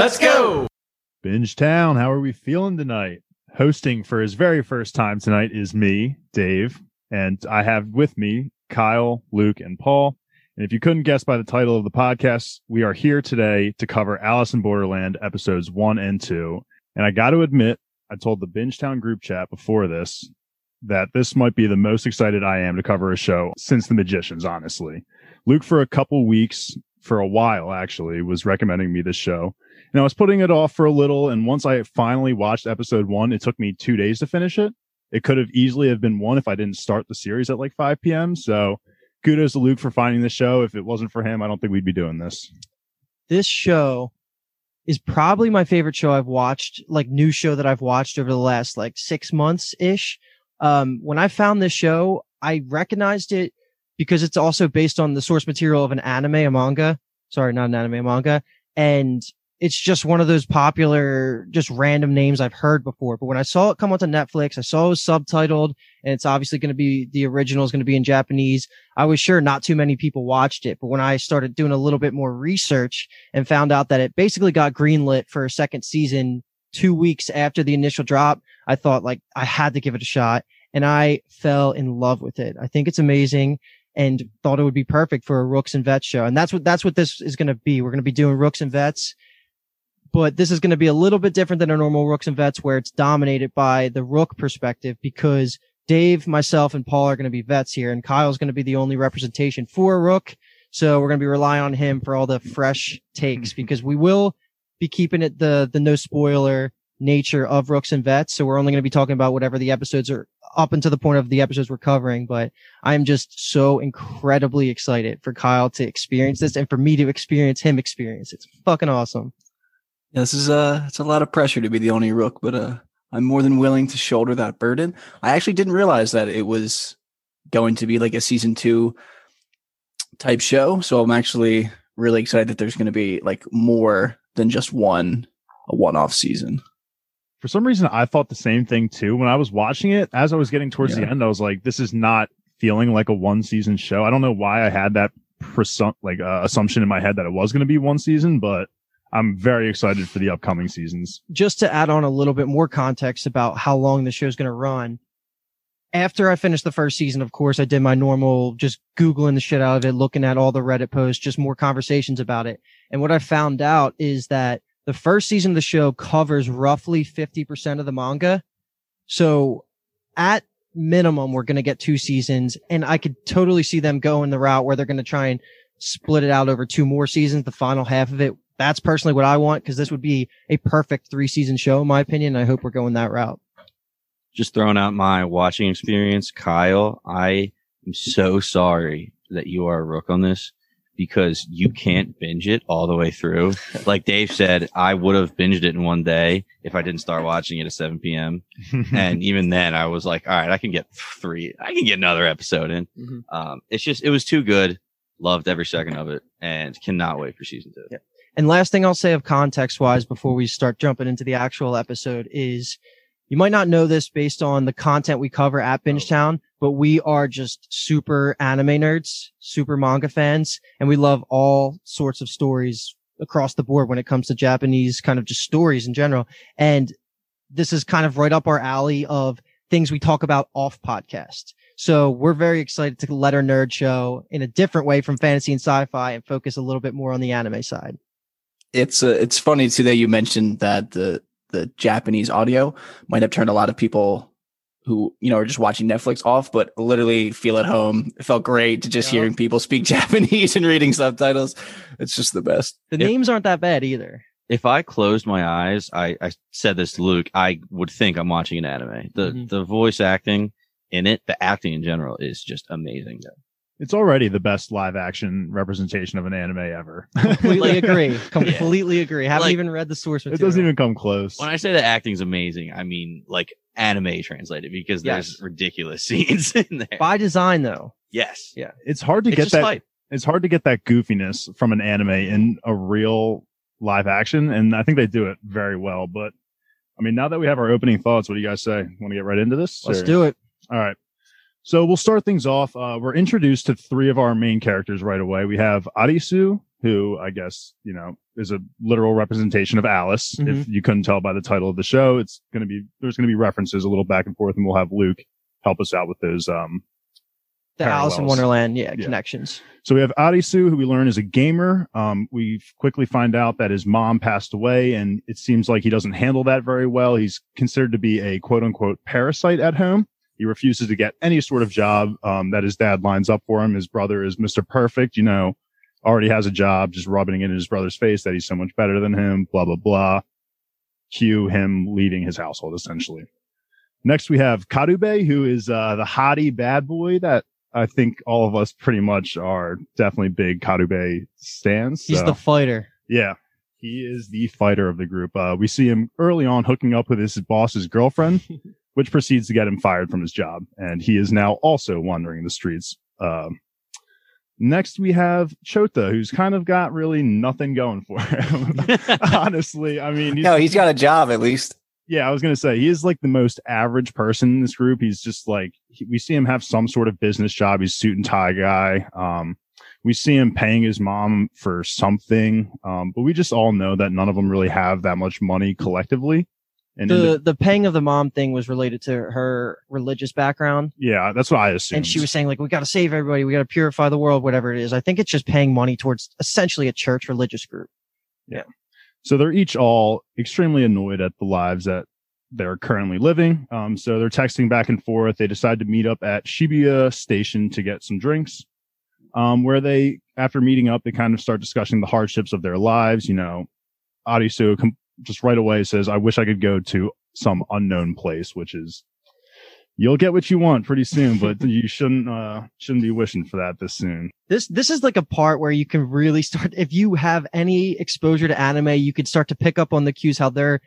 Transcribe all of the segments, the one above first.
Let's go. Binge Town, how are we feeling tonight? Hosting for his very first time tonight is me, Dave, and I have with me Kyle, Luke, and Paul. And if you couldn't guess by the title of the podcast, we are here today to cover Alice in Borderland episodes one and two. And I got to admit, I told the Binge Town group chat before this that this might be the most excited I am to cover a show since The Magicians, honestly. Luke, for a couple weeks, for a while actually, was recommending me this show. And I was putting it off for a little. And once I finally watched episode one, it took me two days to finish it. It could have easily have been one if I didn't start the series at like 5 p.m. So kudos to Luke for finding this show. If it wasn't for him, I don't think we'd be doing this. This show is probably my favorite show I've watched, like new show that I've watched over the last like six months ish. Um, when I found this show, I recognized it because it's also based on the source material of an anime, a manga. Sorry, not an anime, a manga. And it's just one of those popular, just random names I've heard before. But when I saw it come onto Netflix, I saw it was subtitled and it's obviously going to be, the original is going to be in Japanese. I was sure not too many people watched it. But when I started doing a little bit more research and found out that it basically got greenlit for a second season two weeks after the initial drop, I thought like I had to give it a shot and I fell in love with it. I think it's amazing and thought it would be perfect for a Rooks and Vets show. And that's what, that's what this is going to be. We're going to be doing Rooks and Vets but this is going to be a little bit different than a normal rooks and vets where it's dominated by the rook perspective because Dave, myself, and Paul are going to be vets here, and Kyle's going to be the only representation for rook. So we're going to be relying on him for all the fresh takes mm-hmm. because we will be keeping it the the no spoiler nature of rooks and vets. So we're only going to be talking about whatever the episodes are up until the point of the episodes we're covering. But I'm just so incredibly excited for Kyle to experience this and for me to experience him experience. It's fucking awesome. Yeah, this is uh it's a lot of pressure to be the only rook, but uh I'm more than willing to shoulder that burden. I actually didn't realize that it was going to be like a season two type show. So I'm actually really excited that there's gonna be like more than just one a one off season. For some reason I thought the same thing too. When I was watching it, as I was getting towards Yeah. the end, I was like, this is not feeling like a one season show. I don't know why I had that presum- like uh, assumption in my head that it was going to be one season, but I'm very excited for the upcoming seasons. just to add on a little bit more context about how long the show's going to run. After I finished the first season, of course, I did my normal just Googling the shit out of it, looking at all the Reddit posts, just more conversations about it. And what I found out is that the first season of the show covers roughly 50% of the manga. So at minimum, we're going to get two seasons and I could totally see them going the route where they're going to try and split it out over two more seasons, the final half of it. That's personally what I want because this would be a perfect three season show, in my opinion. I hope we're going that route. just throwing out my watching experience, Kyle, I am so sorry that you are a rook on this because you can't binge it all the way through. like Dave said, I would have binged it in one day if I didn't start watching it at 7 p.m. and even then I was like, all right, I can get three, I can get another episode in. Mhm. Um, it's just, it was too good. Loved every second of it and cannot wait for season two. Yeah. And last thing I'll say of context wise before we start jumping into the actual episode is you might not know this based on the content we cover at oh. Bingetown, but we are just super anime nerds, super manga fans, and we love all sorts of stories across the board when it comes to Japanese kind of just stories in general. And this is kind of right up our alley of things we talk about off podcast. So we're very excited to let our nerd show in a different way from fantasy and sci-fi and focus a little bit more on the anime side. It's uh, it's funny too that you mentioned that the the Japanese audio might have turned a lot of people who you know are just watching Netflix off, but literally feel at home. It felt great to just Yeah. hearing people speak Japanese and reading subtitles. It's just the best. The If- names aren't that bad either. if I closed my eyes, I, I said this to Luke, I would think I'm watching an anime. The Mhm. the voice acting in it, the acting in general is just amazing. It's already the best live action representation of an anime ever. Completely agree. Completely agree. Haven't Like, even read the source it doesn't even come close. When I say the acting's amazing, I mean like anime translated because there's ridiculous scenes in there. By design though. yes. Yeah. it's hard to It's get that. hype. It's hard to get that goofiness from an anime in a real live action, and I think they do it very well. But I mean, now that we have our opening thoughts, what do you guys say? Want to get right into this? Let's Or- do it. All right. So we'll start things off. Uh, we're introduced to three of our main characters right away. We have Arisu, who I guess, you know, is a literal representation of Alice. If you couldn't tell by the title of the show, it's going to be, there's going to be references a little back and forth and we'll have Luke help us out with those. Um, The Alice in Wonderland, yeah, Yeah. connections. so we have Arisu, who we learn is a gamer. Um, we quickly find out that his mom passed away and it seems like he doesn't handle that very well. He's considered to be a quote unquote parasite at home. He refuses to get any sort of job, um, that his dad lines up for him. His brother is Mr. Perfect, you know, already has a job, just rubbing it in his brother's face that he's so much better than him, blah, blah, blah. Cue him leading his household, essentially. Next, we have Karube, who is, uh, the hottie bad boy that I think all of us pretty much are definitely big Karube stands. He's the fighter. yeah. He is the fighter of the group. Uh, we see him early on hooking up with his boss's girlfriend, which proceeds to get him fired from his job. And he is now also wandering the streets. Um, next, we have Chota, who's kind of got really nothing going for him. Honestly, I mean, he's, No, he's got a job at least. yeah, I was gonna say he is like the most average person in this group. He's just like he, we see him have some sort of business job. He's a suit and tie guy. Um, we see him paying his mom for something, um, but we just all know that none of them really have that much money collectively. And The the, the paying of the mom thing was related to her religious background. yeah, that's what I assume. And she was saying like, we got to save everybody. We got to purify the world, whatever it is. I think it's just paying money towards essentially a church religious group. Yeah. So they're each all extremely annoyed at the lives that they're currently living. Um, so they're texting back and forth. They decide to meet up at Shibuya Station to get some drinks. Um, where they, after meeting up, they kind of start discussing the hardships of their lives. You know, Arisu com- just right away says, I wish I could go to some unknown place, which is, you'll get what you want pretty soon, but you shouldn't, uh, shouldn't be wishing for that this soon. This this is like a part where you can really start if you have any exposure to anime, you could start to pick up on the cues how they're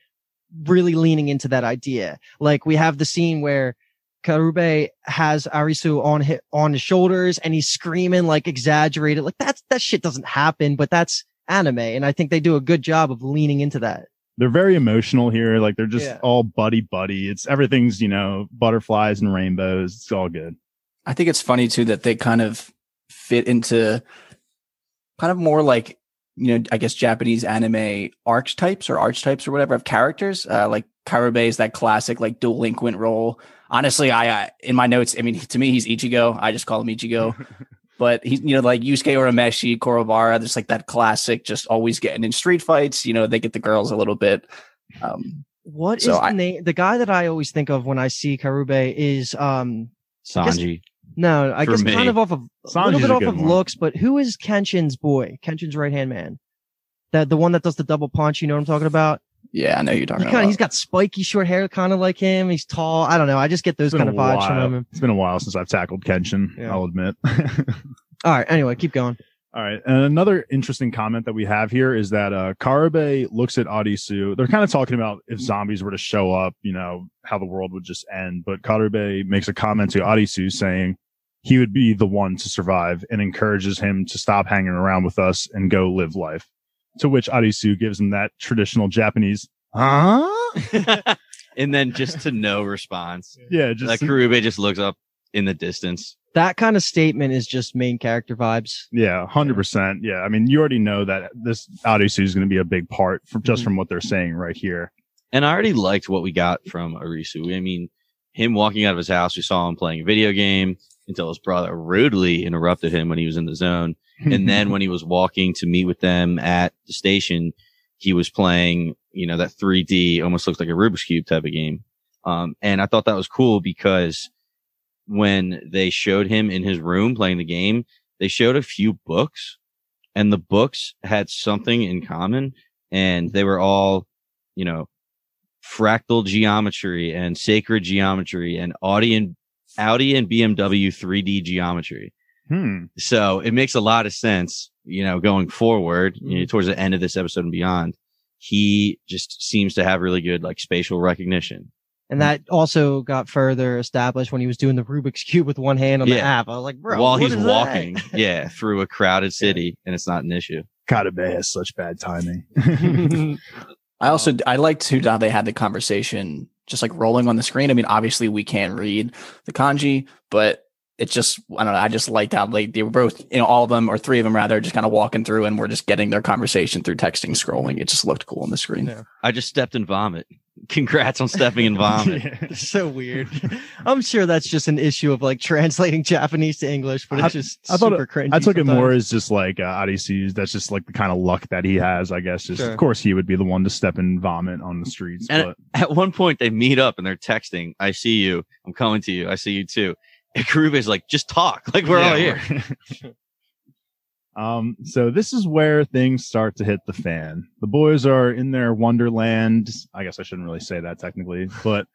really leaning into that idea. Like we have the scene where Karube has Arisu on his, on his shoulders and he's screaming like exaggerated. Like that's that shit doesn't happen, but that's anime and I think they do a good job of leaning into that. They're very emotional here. Like they're just Yeah. all buddy buddy. It's everything's, you know, butterflies and rainbows. It's all good. I think it's funny too that they kind of fit into kind of more like you know I guess Japanese anime archetypes or archetypes or whatever of characters. Uh, like Karube is that classic like delinquent role. Honestly, I, I in my notes, I mean to me he's Ichigo. I just call him Ichigo. but he's you know like Yusuke Urameshi, Kuwabara, just like that classic, just always getting in street fights. You know they get the girls a little bit. Um, What is So the I- name? The guy that I always think of when I see Karube is um Sanji. no, I For guess me. kind of off of a little bit a off of one. looks, but who is Kenshin's boy? Kenshin's right hand man. That the one that does the double punch. You know what I'm talking about? Yeah, I know you're talking He kind about. of he's got spiky short hair, kind of like him. He's tall. I don't know. I just get those kind of vibes while. from him. It's been a while since I've tackled Kenshin. Yeah. I'll admit. All right. Anyway, keep going. All right. And another interesting comment that we have here is that uh Karube looks at Arisu. They're kind of talking about if zombies were to show up, you know, how the world would just end. But Karube makes a comment to Arisu saying he would be the one to survive and encourages him to stop hanging around with us and go live life. To which Arisu gives him that traditional Japanese, huh? and then just to no response. Yeah, just Like Karube just looks up in the distance. That kind of statement is just main character vibes. Yeah, hundred percent. Yeah, I mean, you already know that this Arisu is going to be a big part from just Mhm. from what they're saying right here. And I already liked what we got from Arisu. I mean, him walking out of his house, we saw him playing a video game until his brother rudely interrupted him when he was in the zone. And then when he was walking to meet with them at the station, he was playing, you know, that 3D almost looks like a Rubik's Cube type of game. Um, and I thought that was cool because when they showed him in his room playing the game, they showed a few books and the books had something in common and they were all, you know, fractal geometry and sacred geometry and Audi and Audi and BMW 3D geometry. Hmm. So it makes a lot of sense, you know, going forward, you know, towards the end of this episode and beyond. He just seems to have really good like spatial recognition. And that also got further established when he was doing the Rubik's Cube with one hand on the app. I was like, bro, While what he's is that? walking, yeah, through a crowded city and it's not an issue. Karube has such bad timing. I also I liked too how they had the conversation just like rolling on the screen. I mean, obviously we can't read the kanji, but it's just I don't know. I just liked how like they were both, you know, all of them or three of them rather, just kind of walking through and we're just getting their conversation through texting, scrolling. It just looked cool on the screen. Yeah. I just stepped in vomit. Congrats on stepping in vomit. Yeah. It's so weird. I'm sure that's just an issue of like translating Japanese to English, but it's I- just I thought super cringy. I took it more as just like uh, Arisu's. That's just like the kind of luck that he has, I guess. Just Sure. of course he would be the one to step in vomit on the streets. And- but At one point, they meet up and they're texting. I see you. I'm coming to you. I see you too. Karube's like, just talk. Like we're all here. um, so this is where things start to hit the fan. The boys are in their wonderland. I guess I shouldn't really say that technically, but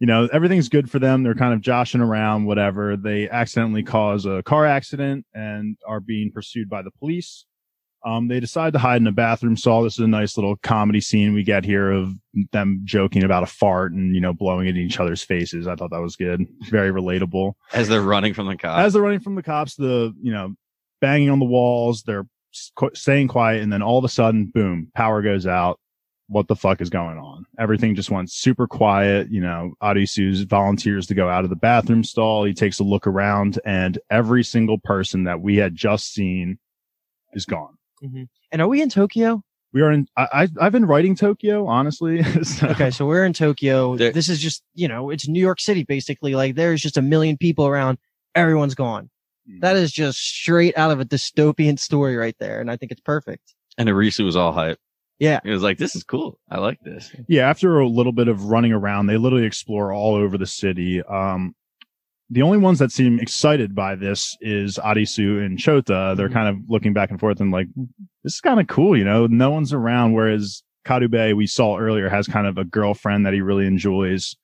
you know, everything's good for them. They're kind of joshing around, whatever. They accidentally cause a car accident and are being pursued by the police. Um, they decide to hide in a bathroom stall. This is a nice little comedy scene we get here of them joking about a fart and, you know, blowing it in each other's faces. I thought that was good. Very relatable As they're running from the cops. as they're running from the cops, the you know banging on the walls, they're qu- staying quiet, and then all of a sudden, boom, power goes out. What the fuck is going on? Everything just went super quiet. You know, Arisu's volunteers to go out of the bathroom stall. He takes a look around, and every single person that we had just seen is gone. And are we in Tokyo? We are in. I, I I've been writing Tokyo, honestly. So- Okay, so we're in Tokyo. There- this is just, you know, it's New York City basically. Like there's just a million people around. Everyone's gone. That is just straight out of a dystopian story right there. And I think it's perfect. and Arisu was all hype. Yeah. He was like, this is cool. I like this. yeah after a little bit of running around they literally explore all over the city um the only ones that seem excited by this is Arisu and Chota. They're Mhm. kind of looking back and forth and like, this is kind of cool, you know, no one's around. Whereas Karube, we saw earlier, has kind of a girlfriend that he really enjoys.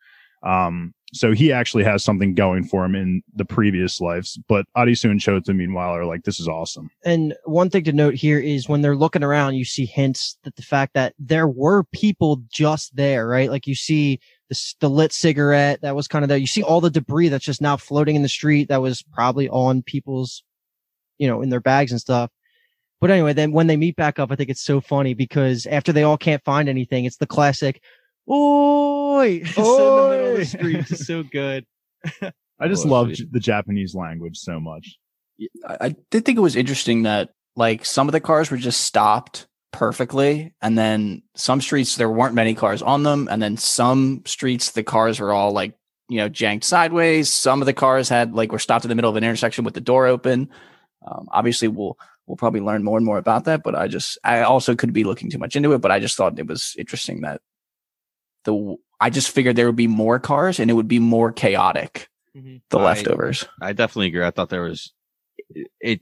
Um, so he actually has something going for him in the previous lives. But Arisu and Chota, meanwhile, are like, this is awesome. And one thing to note here is when they're looking around, you see hints that the fact that there were people just there, right? Like you see the, the lit cigarette that was kind of there. You see all the debris that's just now floating in the street that was probably on people's, you know, in their bags and stuff. But anyway, then when they meet back up, I think it's so funny because after they all can't find anything, it's the classic, Oi! It's in the middle of the Oi! street. It's so good. I just love the Japanese language so much. I, I did think it was interesting that like some of the cars were just stopped perfectly, and then some streets there weren't many cars on them, and then some streets the cars were all like you know janked sideways. Some of the cars had like were stopped in the middle of an intersection with the door open. Um, obviously, we'll we'll probably learn more and more about that, but I just I also could be looking too much into it, but I just thought it was interesting that the I just figured there would be more cars and it would be more chaotic. Mhm. The I- leftovers. I definitely agree. I thought there was it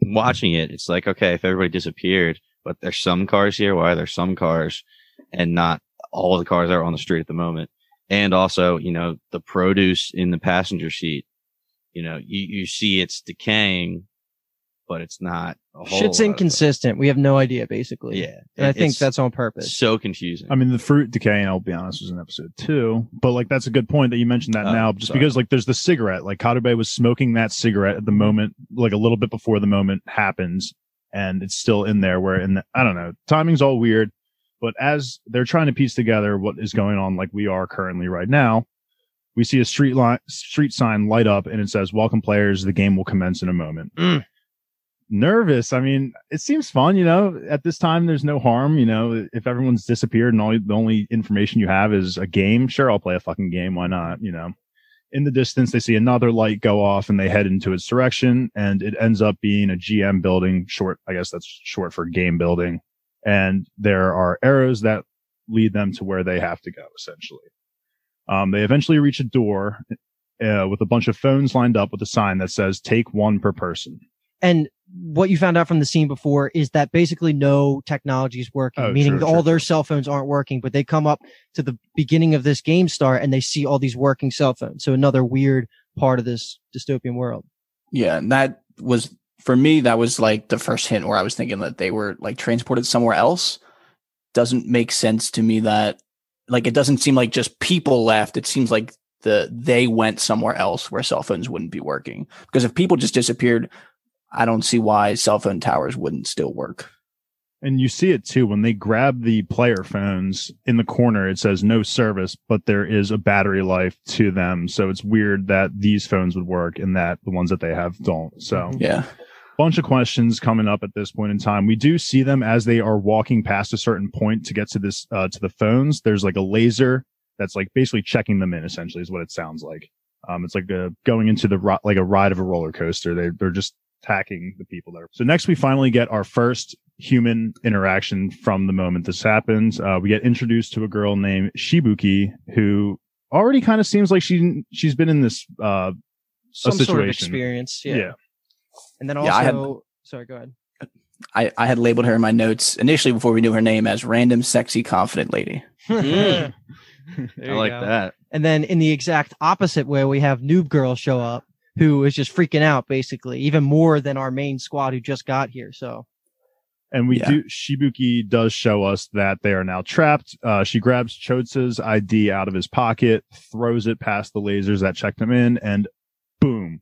watching it. It's like, okay, if everybody disappeared, but there's some cars here. Why are there some cars and not all the cars that are on the street at the moment? And also, you know, the produce in the passenger seat, you know, you, you see it's decaying, but it's not. A whole Shit's lot of- inconsistent. We have no idea, basically. Yeah. And I think It's that's on purpose. so confusing. I mean, the fruit decaying, I'll be honest, was in episode two. But like, that's a good point that you mentioned that Oh, now, just sorry. because like there's the cigarette. Like Karube was smoking that cigarette at the moment, like a little bit before the moment happens, and it's still in there. Where in the, I don't know, timing's all weird. But as they're trying to piece together what is going on, like we are currently right now, we see a street line, street sign light up, and it says, "Welcome, players. The game will commence in a moment." Mm. Nervous. I mean, it seems fun. You know, at this time, there's no harm. You know, if everyone's disappeared and all the only information you have is a game, sure, I'll play a fucking game. Why not? You know. In the distance, they see another light go off and they head into its direction, and it ends up being a GM building. Short, I guess that's short for game building. And there are arrows that lead them to where they have to go, essentially. Um, they eventually reach a door uh, with a bunch of phones lined up with a sign that says "Take one per person." And what you found out from the scene before is that basically no technology is working, Oh, meaning true, all true, their cell phones aren't working, but they come up to the beginning of this game start and they see all these working cell phones. So another weird part of this dystopian world. Yeah, and that was for me. That was like the first hint where I was thinking that they were like transported somewhere else. Doesn't make sense to me that like it doesn't seem like just people left. It seems like the they went somewhere else where cell phones wouldn't be working. Because if people just disappeared, I don't see why cell phone towers wouldn't still work. And you see it too when they grab the player phones in the corner. It says no service, but there is a battery life to them. So it's weird that these phones would work and that the ones that they have don't. So Yeah. bunch of questions coming up at this point in time. We do see them as they are walking past a certain point to get to this uh, to the phones. There's like a laser that's like basically checking them in. Essentially, is what it sounds like. Um, it's like a, going into the ri- like a ride of a roller coaster. They they're just attacking the people there. So next we finally get our first human interaction from the moment this happens. Uh, we get introduced to a girl named Shibuki who already kind of seems like she she's been in this uh Some sort of experience. Yeah. yeah. And then also, Yeah, I had- sorry, go ahead. I, I had labeled her in my notes initially before we knew her name as random, sexy, confident lady. Mm. I like go. that. And then in the exact opposite way, we have Noob Girl show up, who is just freaking out, basically, even more than our main squad who just got here. So And we Yeah. do, Shibuki does show us that they are now trapped. Uh, she grabs Chota's ID out of his pocket, throws it past the lasers that checked him in, and boom.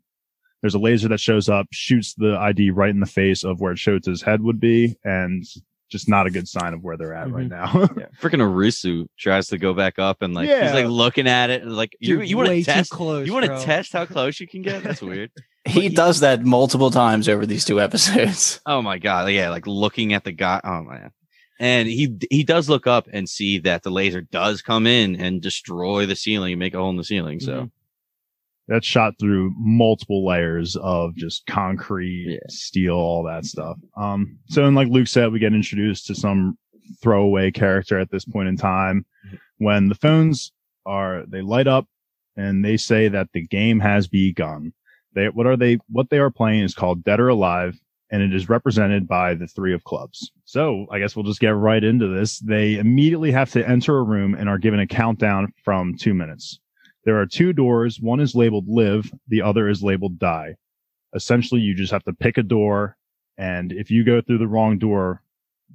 There's a laser that shows up, shoots the ID right in the face of where Chota's head would be, and just not a good sign of where they're at right now. Freaking Arisu tries to go back up and like Yeah. he's like looking at it and like you Dude, you want to test close, you want to test how close you can get? That's weird. He he- does that multiple times over these two episodes. Oh my god, yeah, like looking at the guy. Oh man, and he he does look up and see that the laser does come in and destroy the ceiling, and make a hole in the ceiling. So Mhm. That's shot through multiple layers of just concrete, Yeah. steel, all that stuff. Um, so, and like Luke said, we get introduced to some throwaway character at this point in time when the phones are, they light up and they say that the game has begun. They, what are they, what they are playing is called Dead or Alive and it is represented by the three of clubs. So I guess we'll just get right into this. They immediately have to enter a room and are given a countdown from two minutes. There are two doors. One is labeled live. The other is labeled die. Essentially, you just have to pick a door. And if you go through the wrong door,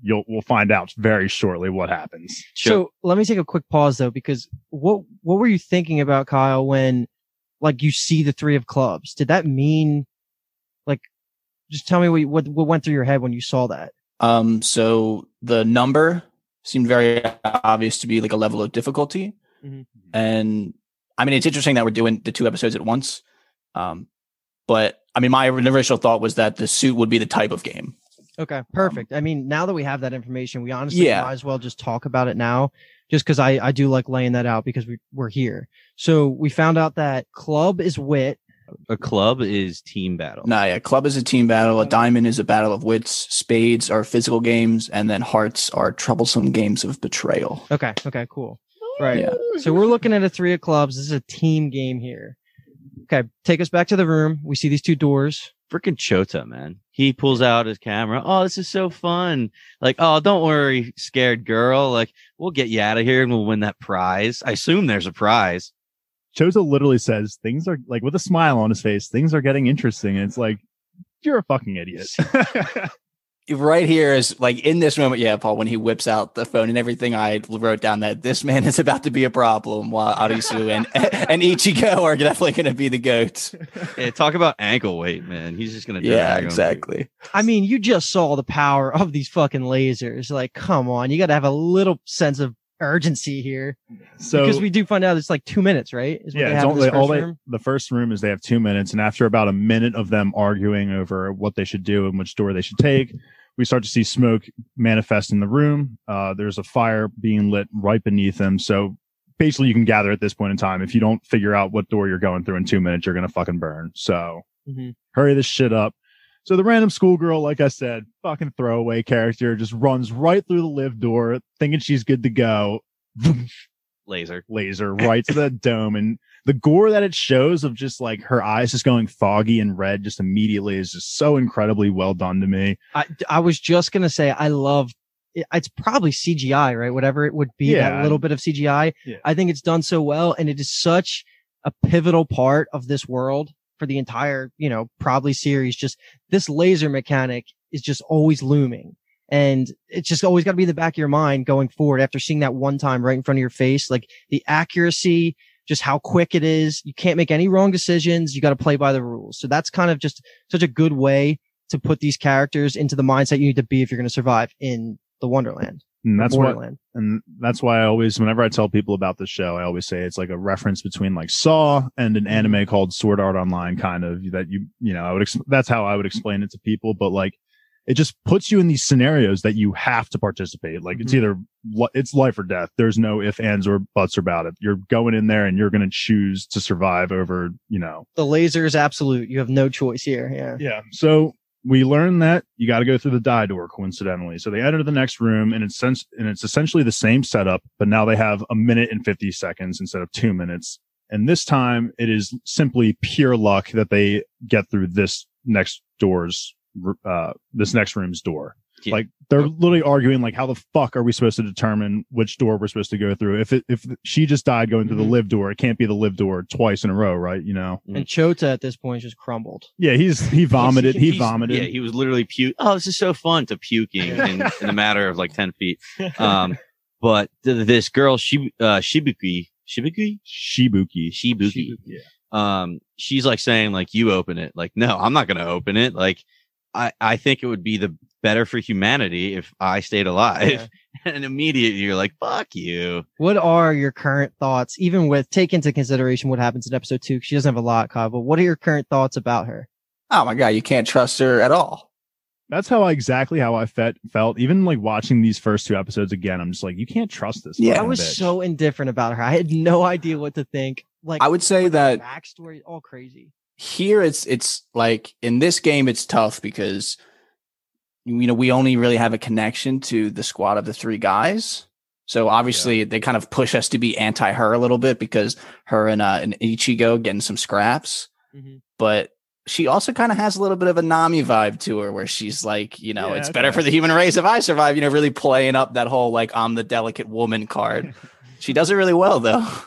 you'll, we'll find out very shortly what happens. So let me take a quick pause though, because what what were you thinking about, Kyle, when like you see the three of clubs? Did that mean like just tell me what you- what, what went through your head when you saw that? Um, so the number seemed very obvious to be like a level of difficulty. Mhm. And I mean, it's interesting that we're doing the two episodes at once. Um, but I mean, my initial thought was that the suit would be the type of game. Okay, perfect. I mean, now that we have that information, we honestly Yeah. might as well just talk about it now, just because I, I do like laying that out because we, we're here. So we found out that club is wit. a club is team battle. Nah, yeah. Club is a team battle. A diamond is a battle of wits. Spades are physical games, and then hearts are troublesome games of betrayal. Okay, okay, cool. Right. Yeah. So we're looking at a three of clubs. This is a team game here. Okay, take us back to the room. We see these two doors. Freaking Chota, man. He pulls out his camera. Oh, this is so fun. Like, oh, don't worry, scared girl. Like, we'll get you out of here and we'll win that prize. I assume there's a prize. Chota literally says things are like with a smile on his face, things are getting interesting. And it's like, you're a fucking idiot. Right here is like in this moment, yeah, Paul, when he whips out the phone and everything, I wrote down that this man is about to be a problem while Arisu and, and Ichigo are definitely going to be the goats. Yeah, talk about ankle weight, man. He's just gonna Yeah, drag him. exactly. I mean, you just saw the power of these fucking lasers. Like, come on, you got to have a little sense of urgency here so because we do find out it's like two minutes, right? Is what yeah, they it's have in only all they, the first room is they have two minutes, and after about a minute of them arguing over what they should do and which door they should take, we start to see smoke manifest in the room. Uh, there's a fire being lit right beneath them, so basically you can gather at this point in time. If you don't figure out what door you're going through in two minutes, you're gonna fucking burn. So Mhm. hurry this shit up. So the random schoolgirl, like I said, fucking throwaway character, just runs right through the live door, thinking she's good to go. Laser. laser right to the dome and the gore that it shows of just like her eyes just going foggy and red just immediately is just so incredibly well done to me. I, I was just gonna say I love it's probably CGI, right? Whatever it would be, Yeah. that little bit of CGI. Yeah. I think it's done so well, and it is such a pivotal part of this world for the entire, you know, probably series. Just this laser mechanic is just always looming. And it's just always got to be in the back of your mind going forward after seeing that one time right in front of your face. Like the accuracy, just how quick it is. You can't make any wrong decisions. You got to play by the rules. So that's kind of just such a good way to put these characters into the mindset you need to be if you're going to survive in the Wonderland. And that's what and that's why I always, whenever I tell people about the show, I always say it's like a reference between like Saw and an anime called Sword Art Online, kind of that you, you know, I would, ex- that's how I would explain it to people. But like, it just puts you in these scenarios that you have to participate. Like it's Mhm. either, it's life or death. There's no if, ands, or buts about it. You're going in there and you're going to choose to survive over, you know, The laser is absolute. You have no choice here. Yeah. yeah. So we learn that you got to go through the die door coincidentally. So they enter the next room and it's sens- and it's essentially the same setup, but now they have a minute and 50 seconds instead of two minutes. And this time it is simply pure luck that they get through this next door's, uh, this next room's door. Yeah. Like they're literally arguing like, how the fuck are we supposed to determine which door we're supposed to go through? If it, if she just died going through Mhm. the live door, it can't be the live door twice in a row, right? You know? And Chota at this point just crumbled. Yeah. He's, he vomited. He vomited. Yeah, he was literally puke. Oh, this is so fun to puking in, in a matter of like 10 feet. Um, but th- this girl, Shib- uh, Shibuki, Shibuki, Shibuki. Shibuki, Yeah. um, she's like saying like, you open it. Like, no, I'm not going to open it. Like, I, I think it would be the better for humanity if I stayed alive. Yeah. and immediately you're like, fuck you. What are your current thoughts, even with take into consideration what happens in episode two? She doesn't have a lot, Kyle, but what are your current thoughts about her? Oh my god, you can't trust her at all. That's how I exactly how I fe- felt. Even like watching these first two episodes again, I'm just like, you can't trust this. Yeah. I was bitch. so indifferent about her. I had no idea what to think. Like I would say the that backstory, all crazy. here it's it's like in this game it's tough because you know we only really have a connection to the squad of the three guys. So obviously they kind of push us to be anti her a little bit because her and uh and ichigo getting some scraps. Mhm. but she also kind of has a little bit of a nami vibe to her where she's like you know Yeah, it's okay. better for the human race if i survive you know really playing up that whole like i'm the delicate woman card. She does it really well though.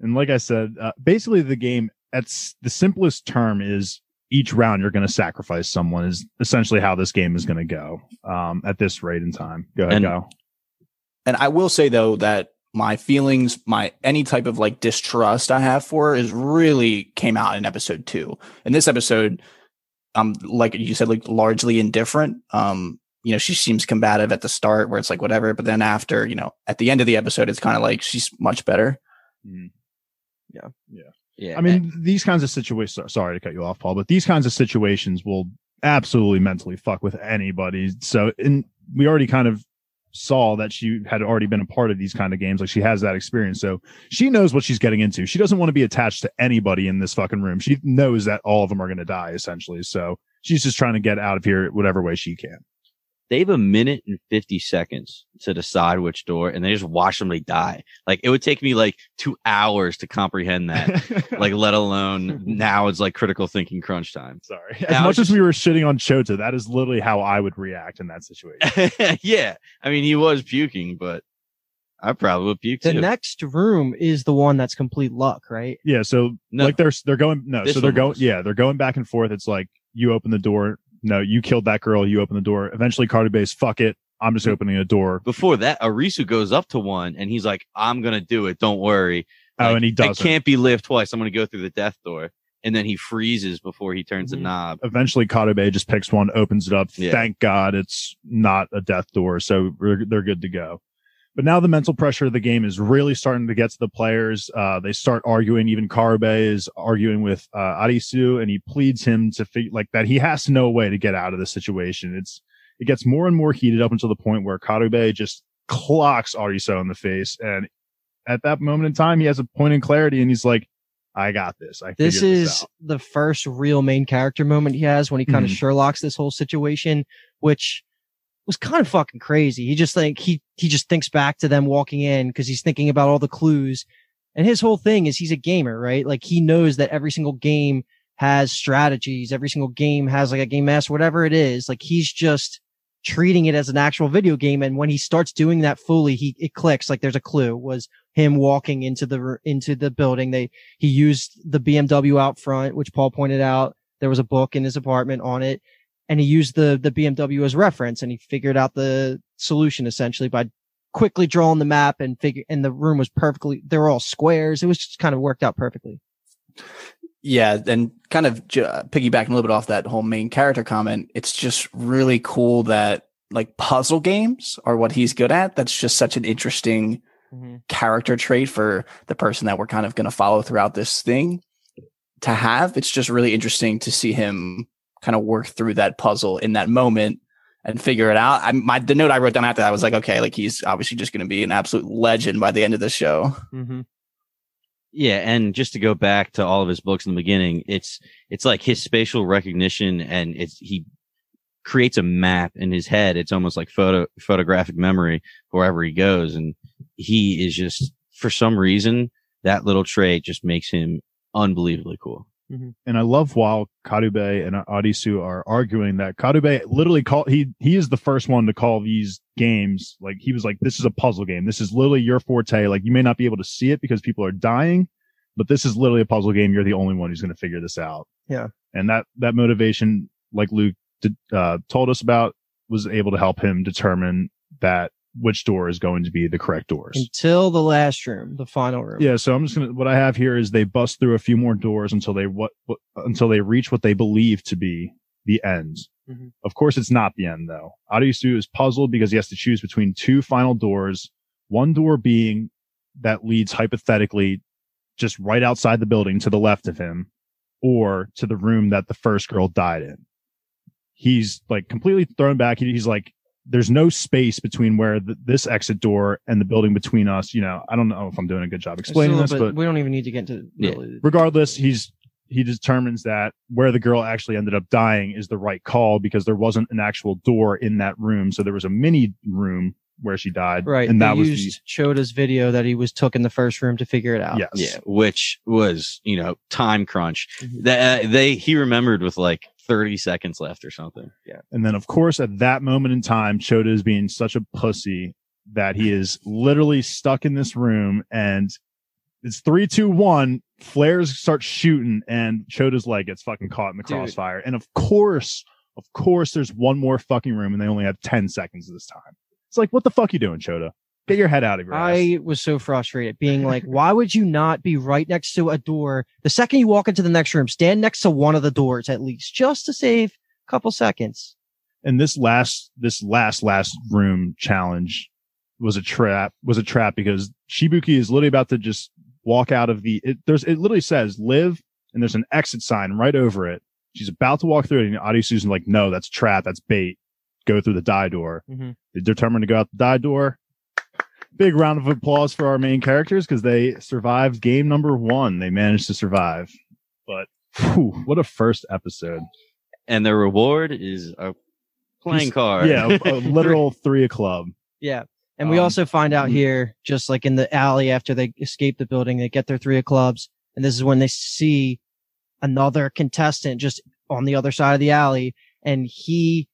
And like I said, uh, basically the game at the simplest term is each round you're going to sacrifice someone is essentially how this game is going to go um, at this rate in time. Go ahead, And- go. And I will say though that my feelings, my any type of like distrust I have for her is really came out in episode two. In this episode, um, like you said, like largely indifferent. Um, you know, she seems combative at the start where it's like whatever, but then after, you know, at the end of the episode, it's kind of like she's much better. Yeah, yeah. I mean, these kinds of situations. Sorry to cut you off, Paul, but these kinds of situations will absolutely mentally fuck with anybody. So, and we already kind of saw that she had already been a part of these kind of games. Like she has that experience, so she knows what she's getting into. She doesn't want to be attached to anybody in this fucking room. She knows that all of them are going to die essentially. So she's just trying to get out of here whatever way she can. They have a minute and 50 seconds to decide which door and they just watch somebody die. Like it would take me like two hours to comprehend that. like let alone now it's like critical thinking crunch time. Sorry. As was much as just- we were shitting on Chota, that is literally how I would react in that situation. yeah. I mean, he was puking, but I probably would puke The too. next room is the one that's complete luck, right? Yeah, so No. like they're they're going no, This so they're going was. yeah, they're going back and forth. It's like you open the door, no, you killed that girl, you open the door. Eventually Cardi Base, fuck it, I'm just opening a door. Before that, Arisu goes up to one and he's like, I'm going to do it. Don't worry. Oh, and he doesn't. can't be lived twice. I'm going to go through the death door. And then he freezes before he turns the mm-hmm. knob. Eventually Katabe just picks one, opens it up. Yeah. Thank God it's not a death door, so they're good to go. But now the mental pressure of the game is really starting to get to the players. Uh, they start arguing. Even Karube is arguing with uh, Arisu, and he pleads him to figure like that. He has to know a way to get out of the situation. It's it gets more and more heated up until the point where Karube just clocks Arisu in the face, and at that moment in time, he has a point in clarity, and he's like, "I got this. I This is out." the first real main character moment he has when he kind of Mhm. Sherlock's this whole situation, which was kind of fucking crazy. He just like he he just thinks back to them walking in because he's thinking about all the clues. And his whole thing is he's a gamer, right? Like he knows that every single game has strategies, every single game has like a game master, whatever it is. Like he's just treating it as an actual video game. And when he starts doing that fully, he it clicks. Like there's a clue was him walking into the into the building. They he used the BMW out front, which Paul pointed out. There was a book in his apartment on it, and he used the the BMW as reference, and he figured out the solution essentially by quickly drawing the map and figure. And the room was perfectly. They were all squares. It was just kind of worked out perfectly. Yeah, and kind of j- piggybacking a little bit off that whole main character comment, it's just really cool that like puzzle games are what he's good at. That's just such an interesting Mhm. character trait for the person that we're kind of going to follow throughout this thing to have. It's just really interesting to see him kind of work through that puzzle in that moment and figure it out. I my the note I wrote down after that was like, okay, like he's obviously just going to be an absolute legend by the end of the show. Mm-hmm. Yeah, and just to go back to all of his books in the beginning, it's it's like his spatial recognition and it's he creates a map in his head. It's almost like photo photographic memory wherever he goes and he is just for some reason that little trait just makes him unbelievably cool. And I love while Karube and Arisu are arguing that Karube literally call he he is the first one to call these games like he was like this is a puzzle game. This is literally your forte. Like you may not be able to see it because people are dying, but this is literally a puzzle game. You're the only one who's going to figure this out. Yeah. and that that motivation, like Luke did, uh, told us about, was able to help him determine that which door is going to be the correct doors. Until the last room, the final room. Yeah, so I'm just gonna. What I have here is they bust through a few more doors until they what, what until they reach what they believe to be the end. Mhm. Of course, it's not the end though. Arisu is puzzled because he has to choose between two final doors. One door being that leads hypothetically just right outside the building to the left of him, or to the room that the first girl died in. He's like completely thrown back. He- He's like, there's no space between where th this exit door and the building between us. You know, I don't know if I'm doing a good job explaining this, but we don't even need to get into Yeah. really- regardless, he's he determines that where the girl actually ended up dying is the right call because there wasn't an actual door in that room. So there was a mini room where she died. right. And they that was used Chota's video that he was took in the first room to figure it out. yes. Yeah, which was, you know, time crunch. Mhm. That uh, they he remembered with like 30 seconds left or something. Yeah. And then of course at that moment in time, Chota is being such a pussy that he is literally stuck in this room and it's three, two, one. Flares start shooting and Chota's leg gets fucking caught in the Dude. crossfire. And of course, of course, there's one more fucking room and they only have 10 seconds this time. It's like, what the fuck you doing, Chota? Get your head out of your ass. I was so frustrated being like, why would you not be right next to a door? The second you walk into the next room, stand next to one of the doors at least, just to save a couple seconds. and this last this last last room challenge was a trap was a trap because Shibuki is literally about to just walk out of the it, there's it literally says live and there's an exit sign right over it. She's about to walk through it and Arisu's like, no, that's trap, that's bait. Go through the die door. Mhm. They're determined to go out the die door. Big round of applause for our main characters because they survived game number one. They managed to survive. But whew, what a first episode. And the reward is a playing He's- card. Yeah, a, a literal three a club. Yeah. And we Um, also find out mm. here, just like in the alley after they escape the building, they get their three of clubs. And this is when they see another contestant just on the other side of the alley. And he,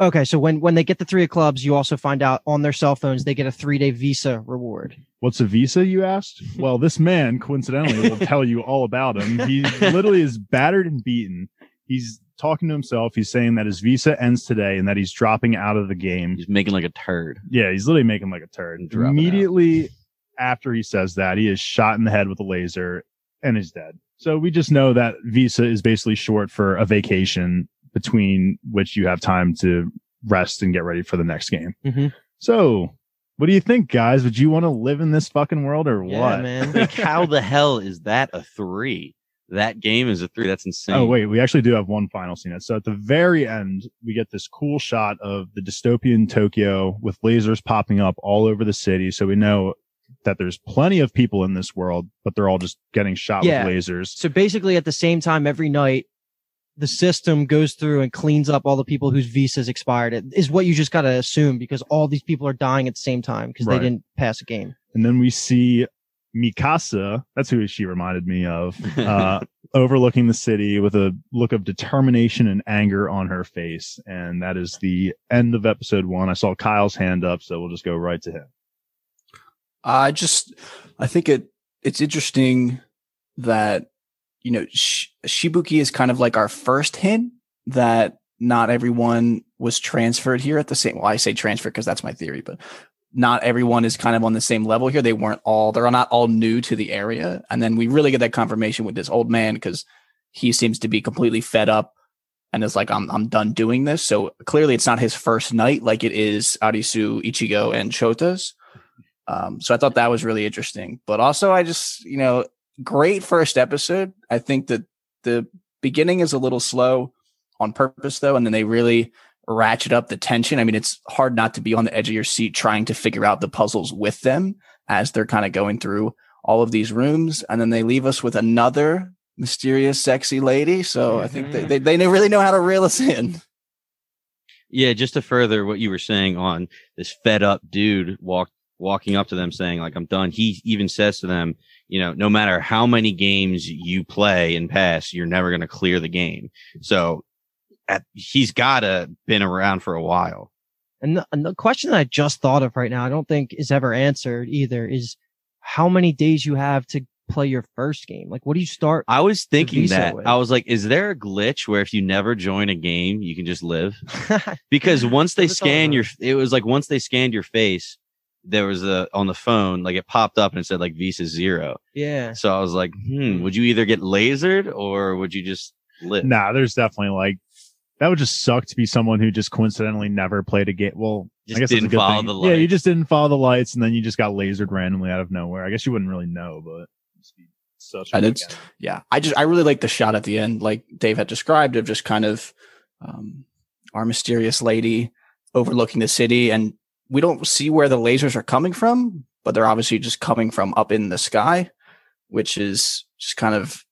okay. So when, when they get the three of clubs, you also find out on their cell phones, they get a three day visa reward. What's a visa, you asked? Well, this man, coincidentally, will tell you all about him. He literally is battered and beaten. He's talking to himself. He's saying that his visa ends today and that he's dropping out of the game. He's making like a turd. Yeah, he's literally making like a turd. And dropping out. Immediately after he says that, he is shot in the head with a laser and is dead. So we just know that visa is basically short for a vacation between which you have time to rest and get ready for the next game. Mhm. So what do you think, guys? Would you want to live in this fucking world or Yeah, what? man. Like, how the hell is that a three? That game is a three. That's insane. Oh wait, we actually do have one final scene. So at the very end, we get this cool shot of the dystopian Tokyo with lasers popping up all over the city. So we know that there's plenty of people in this world, but they're all just getting shot Yeah. with lasers. So basically at the same time every night, the system goes through and cleans up all the people whose visas expired. It is what you just got to assume because all these people are dying at the same time because Right. they didn't pass a game. And then we see Mikasa. That's who she reminded me of. Uh, overlooking the city with a look of determination and anger on her face. And that is the end of episode one. I saw Kyle's hand up, so we'll just go right to him. I just, I think it, it's interesting that, you know, Sh- Shibuki is kind of like our first hint that not everyone was transferred here at the same, well, I say transfer because that's my theory, but not everyone is kind of on the same level here. They weren't all, they're not all new to the area. And then we really get that confirmation with this old man because he seems to be completely fed up and is like, I'm I'm done doing this. So clearly it's not his first night like it is Arisu, Ichigo, and Chota's. Um, so I thought that was really interesting. But also I just, you know, great first episode. I think that the beginning is a little slow on purpose though, and then they really ratchet up the tension. I mean, it's hard not to be on the edge of your seat trying to figure out the puzzles with them as they're kind of going through all of these rooms. And then they leave us with another mysterious, sexy lady. So I think they, mm-hmm. they, they really know how to reel us in. Yeah, just to further what you were saying on this fed up dude walk walking up to them saying like I'm done. He even says to them, you know, no matter how many games you play and pass, you're never going to clear the game. So at, he's got to been around for a while. And the, and the question that I just thought of right now, I don't think is ever answered either, is how many days you have to play your first game. Like, what do you start? I was thinking that. with. I was like, is there a glitch where if you never join a game, you can just live? Because once they scan your, it was like once they scanned your face, there was a on the phone, like it popped up and it said like Visa zero. yeah. So I was like, hmm, would you either get lasered or would you just live? Nah, there's definitely like that would just suck to be someone who just coincidentally never played a game. Well, Just I guess didn't good follow thing. the Yeah, you just didn't follow the lights, and then you just got lasered randomly out of nowhere. I guess you wouldn't really know, but it'd just be such. a And it's- weekend. yeah i just i really like the shot at the end like dave had described of just kind of um our mysterious lady overlooking the city and we don't see where the lasers are coming from but they're obviously just coming from up in the sky which is just kind of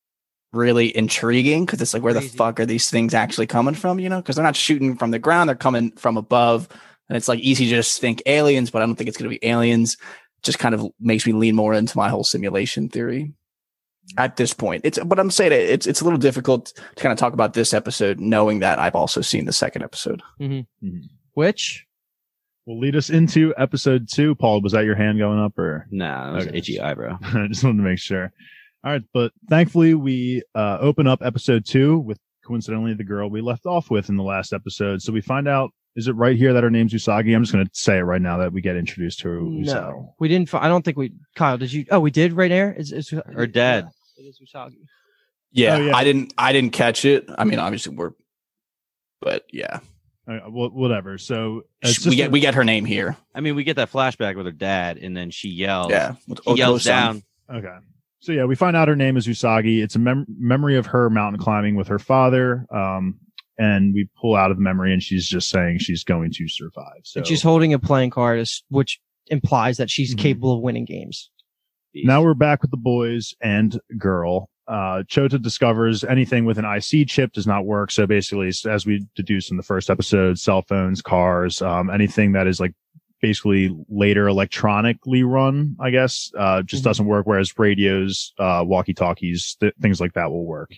really intriguing because it's like where the fuck are these things actually coming from you know because they're not shooting from the ground they're coming from above and it's like easy to just think aliens but i don't think it's going to be aliens just kind of makes me lean more into my whole simulation theory at this point. It's but I'm saying it, it's it's a little difficult to kind of talk about this episode, knowing that I've also seen the second episode. Mhm. Which will lead us into episode two. Paul, was that your hand going up or? Nah, it was Okay. itchy eyebrow. I just wanted to make sure. All right, but thankfully we uh, open up episode two with coincidentally the girl we left off with in the last episode. So we find out is it right here that her name's Usagi? I'm just going to say it right now that we get introduced to Usagi. no, we didn't. fi- I don't think we. Kyle, did you? Oh, we did right there. Is is Her dad. Yeah, it is Usagi. Yeah, Oh, yeah. I didn't I didn't catch it. I mean, obviously we're, but yeah, Uh, whatever. So it's we get a- we get her name here. I mean, we get that flashback with her dad, and then she yells. Yeah, with He yells Oko-san. down. Okay. So yeah, we find out her name is Usagi. It's a mem- memory of her mountain climbing with her father. Um, and we pull out of the memory and she's just saying she's going to survive. So And she's holding a playing card, which implies that she's Mhm. capable of winning games. now we're back with the boys and girl. Uh, Chota discovers anything with an IC chip does not work. So basically, as we deduced in the first episode, cell phones, cars, um, anything that is like basically later electronically run, I guess, uh, just Mhm. doesn't work. Whereas radios, uh, walkie talkies, th- things like that will work.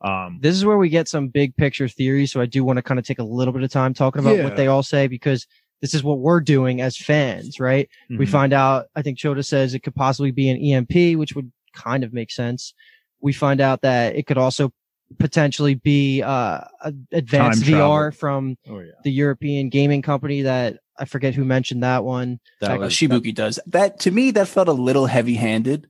Um, This is where we get some big picture theories. So I do want to kind of take a little bit of time talking about Yeah. what they all say because this is what we're doing as fans, right? We mhm. find out, I think Chota says it could possibly be an EMP, which would kind of make sense. We find out that it could also potentially be uh, advanced Time travel. VR from oh yeah. the European gaming company that I forget who mentioned that one. That was Shibuki does that to me. That felt a little heavy handed.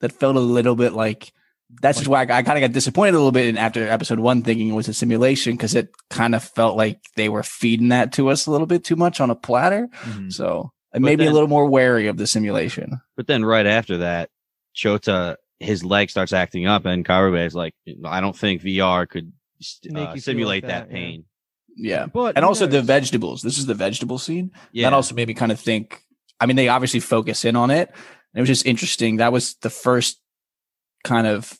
That felt a little bit like. That's just why I, I kind of got disappointed a little bit in after episode one, thinking it was a simulation because it kind of felt like they were feeding that to us a little bit too much on a platter. Mhm. So it But made me a little more wary of the simulation. But then right after that, Chota, his leg starts acting up, and Karube is like, I don't think VR could st- Make uh, you simulate like that, that, pain. Yeah. But And who also the vegetables. This is the vegetable scene. Yeah. That also made me kind of think. I mean, they obviously focus in on it. And it was just interesting. That was the first kind of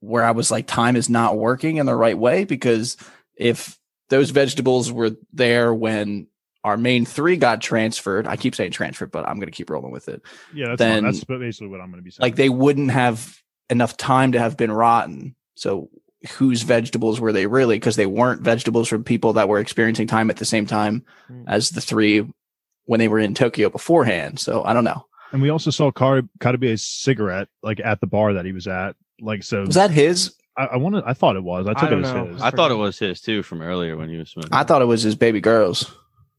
where I was like, time is not working in the right way because if those vegetables were there when our main three got transferred, I keep saying transferred, but I'm going to keep rolling with it. Yeah, that's then- that's basically what I'm going to be saying. Like they wouldn't have enough time to have been rotten. So whose vegetables were they really? Because they weren't vegetables from people that were experiencing time at the same time Mm. as the three when they were in Tokyo beforehand. So I don't know. and we also saw Kar- Karube's cigarette like at the bar that he was at. Like so, Was that his? I, I wanted. I thought it was. I took I it don't know. his. I thought it was his too from earlier when he was swimming. I thought it was his baby girl's.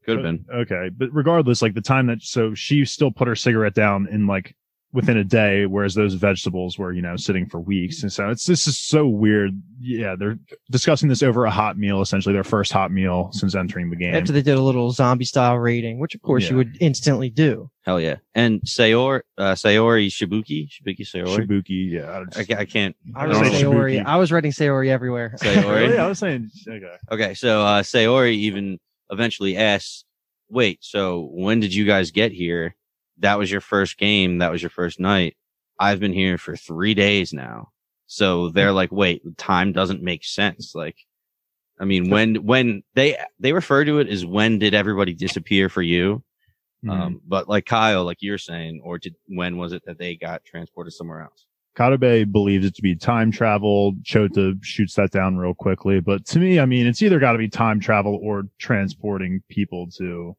Could have been. Okay, but regardless, like the time that so she still put her cigarette down in like within a day, whereas those vegetables were, you know, sitting for weeks. And so it's this is so weird. Yeah, they're discussing this over a hot meal, essentially their first hot meal since entering the game. After they did a little zombie style rating, which of course Yeah. you would instantly do. Hell yeah. And Sayori, uh, Sayori Shibuki, Shibuki Sayori. Shibuki, yeah. I I, just- ca- I can't. I I was don't saying know. Sayori. I was writing Sayori everywhere. Sayori. Really? I was saying, okay. Okay, so uh, Sayori even eventually asks, "Wait, so when did you guys get here? That was your first game. That was your first night. I've been here for three days now." So they're like, "Wait, time doesn't make sense." Like, I mean, when when they they refer to it as when did everybody disappear for you? Mhm. Um, but like Kyle, like you're saying, or did when was it that they got transported somewhere else? Karube believes it to be time travel. Chota shoots that down real quickly. But to me, I mean, it's either got to be time travel or transporting people to.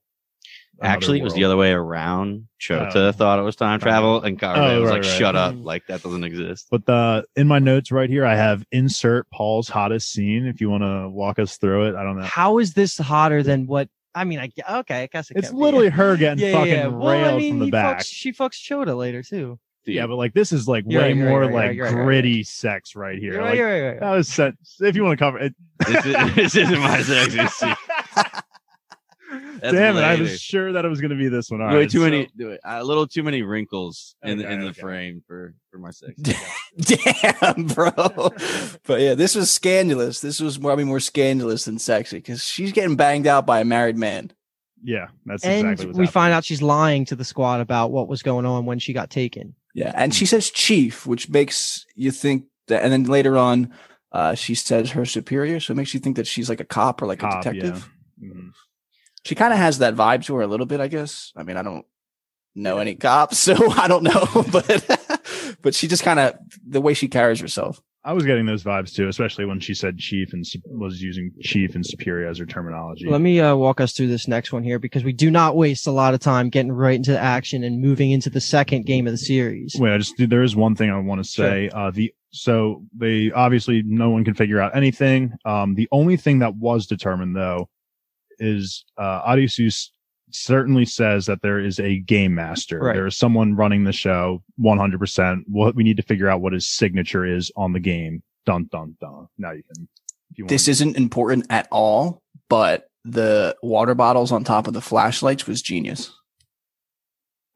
Actually, it was the other way around. Chota Oh. thought it was time travel, and Kyle Oh, was right, like, right. "Shut up! Like that doesn't exist." But the in my notes right here, I have insert Paul's hottest scene. If you want to walk us through it, I don't know. How is this hotter than what? I mean, I okay, I guess it It's can be. literally her getting yeah, yeah, fucking yeah. railed Well, I mean, from the he back. fucks, she fucks Chota later too. Yeah, but like this is like You're way right, you're right, more you're right, like you're right, you're right. gritty sex right here. You're Like, right, you're right, you're right. That was set. If you want to cover it, this, is, this isn't my sexy scene. That's damn it! I later. was sure that it was going to be this one. All Way right, too so- many, a little too many wrinkles in Okay, in the okay. frame for for my sex. Damn, bro. but yeah, this was scandalous. This was probably more scandalous than sexy because she's getting banged out by a married man. Yeah, that's and exactly what's we happening. find out she's lying to the squad about what was going on when she got taken. Yeah, and she says chief, which makes you think that. And then later on, uh, she says her superior, so it makes you think that she's like a cop or like Cop, a detective. yeah. Mhm. She kind of has that vibe to her a little bit, I guess. I mean, I don't know any cops, so I don't know, but but she just kind of the way she carries herself. I was getting those vibes too, especially when she said chief and was using chief and superior as her terminology. Let me uh, walk us through this next one here because we do not waste a lot of time getting right into the action and moving into the second game of the series. Wait, I just there is one thing I want to say. Uh, the so they obviously no one can figure out anything. Um, the only thing that was determined though is uh, Odysseus certainly says that there is a game master. Right. There is someone running the show 100%. What we need to figure out what his signature is on the game. Dun dun dun. Now you can. If you want This isn't important at all, but the water bottles on top of the flashlights was genius.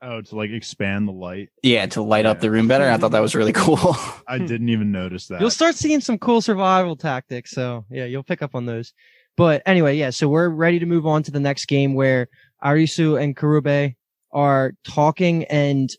oh to like expand the light. Yeah, to light up the room better. I thought that was really cool. I didn't even notice that. You'll start seeing some cool survival tactics. So yeah, you'll pick up on those. But anyway, yeah, so we're ready to move on to the next game where Arisu and Karube are talking and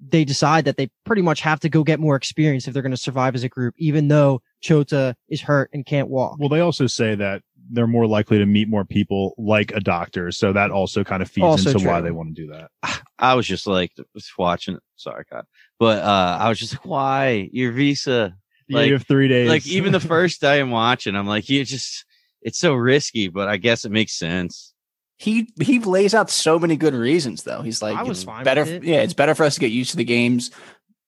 they decide that they pretty much have to go get more experience if they're going to survive as a group, even though Chota is hurt and can't walk. Well, they also say that they're more likely to meet more people like a doctor, so that also kind of feeds Also into why they want to do that. I was just like was watching. Sorry, God, but uh, I was just like, "Why your visa?" Like- you have three days. Like even the first day I'm watching, I'm like, "You just." It's so risky, but I guess it makes sense. He he lays out so many good reasons though. He's like I was it's fine better with it. yeah, it's better for us to get used to the games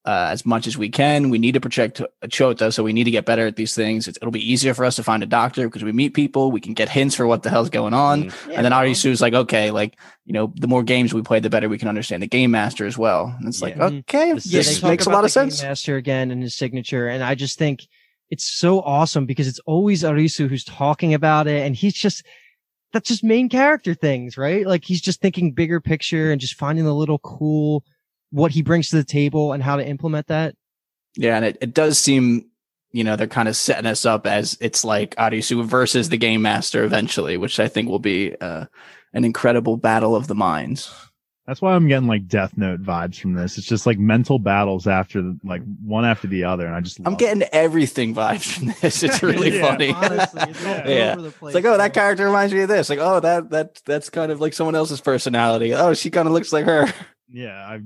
uh, as much as we can. We need to protect Chota, so we need to get better at these things. It's, it'll be easier for us to find a doctor because we meet people, we can get hints for what the hell's going on. Mm. Yeah, and then well, Arisu's like, okay, like, you know, the more games we play, the better we can understand the game master as well. And it's like, Yeah. okay, This yeah, is- this makes a lot of the game sense. Master again and his signature, and I just think it's so awesome because it's always Arisu who's talking about it, and he's just that's just main character things, right? Like he's just thinking bigger picture and just finding the little cool what he brings to the table and how to implement that. Yeah, and it, it does seem, you know, they're kind of setting us up as it's like Arisu versus the game master eventually, which I think will be uh, an incredible battle of the minds. That's why I'm getting like Death Note vibes from this. It's just like mental battles after like one after the other, and I just I'm love getting everything vibes from this. It's really Yeah, funny. Honestly, it's Yeah. over the place. It's like, oh, that man. character reminds me of this. Like, oh, that that that's kind of like someone else's personality. Oh, she kind of looks like her. Yeah, I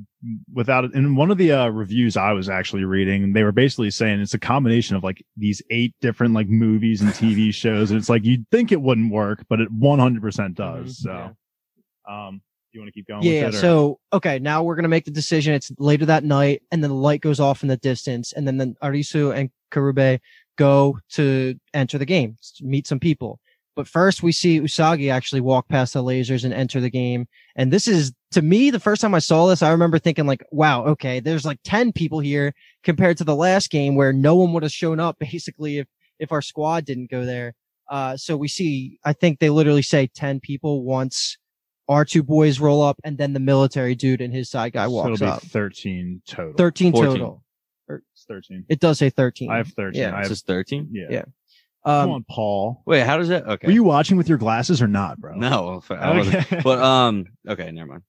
without it. In one of the uh, reviews I was actually reading, they were basically saying it's a combination of like these eight different like movies and TV shows, and it's like you'd think it wouldn't work, but it 100% does. Mhm, So, yeah. um, you want to keep going? Yeah. with it, or- So okay, now we're gonna make the decision. It's later that night, and then the light goes off in the distance, and then, then Arisu and Karube go to enter the game, meet some people. But first, we see Usagi actually walk past the lasers and enter the game. And this is, to me, the first time I saw this, I remember thinking like, wow, okay, there's like 10 people here compared to the last game where no one would have shown up basically if, if our squad didn't go there. Uh, so we see, I think they literally say 10 people once our two boys roll up and then the military dude and his side guy walks So walks it'll be 13 total. 13 14. total. It's 13. It does say 13. I have 13. Yeah. I This have, is 13? yeah. Yeah. Come um, on, Paul. Wait, how does that? Okay. Were you watching with your glasses or not, bro? No, I wasn't. Okay. But um, okay, never mind.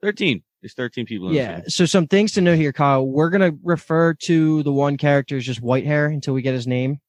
Thirteen. There's thirteen people. In yeah. This So some things to know here, Kyle. We're going to refer to the one character as just white hair until we get his name.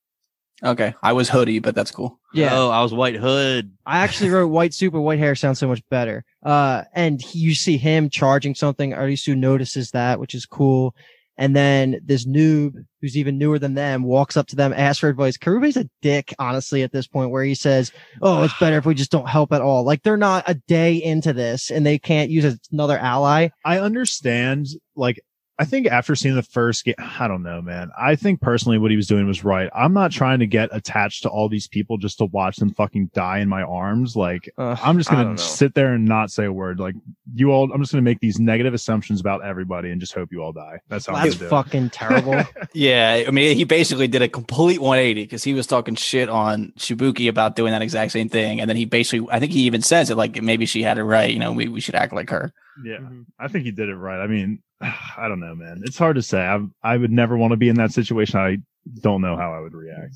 Okay, I was hoodie, but that's cool. Yeah. Oh, I was White Hood. I actually wrote white suit, but white hair sounds so much better. Uh, and he, you see him charging something. Arisu notices that, which is cool. And then this noob, who's even newer than them, walks up to them, asks for advice. Karube's a dick, honestly, at this point, where he says, "Oh, it's better if we just don't help at all." Like they're not a day into this, and they can't use another ally. I understand. Like, I think after seeing the first game, I don't know, man. I think personally what he was doing was right. I'm not trying to get attached to all these people just to watch them fucking die in my arms. Like, Uh, I'm just gonna sit there and not say a word. Like, you all, I'm just gonna make these negative assumptions about everybody and just hope you all die. That's how I'm That's gonna it. fucking terrible. Yeah, I mean, he basically did a complete 180 because he was talking shit on Shibuki about doing that exact same thing, and then he basically, I think he even says it like maybe she had it right. You know, we, we should act like her. Yeah, Mhm. I think he did it right. I mean, I don't know, man. It's hard to say. I I would never want to be in that situation. I don't know how I would react.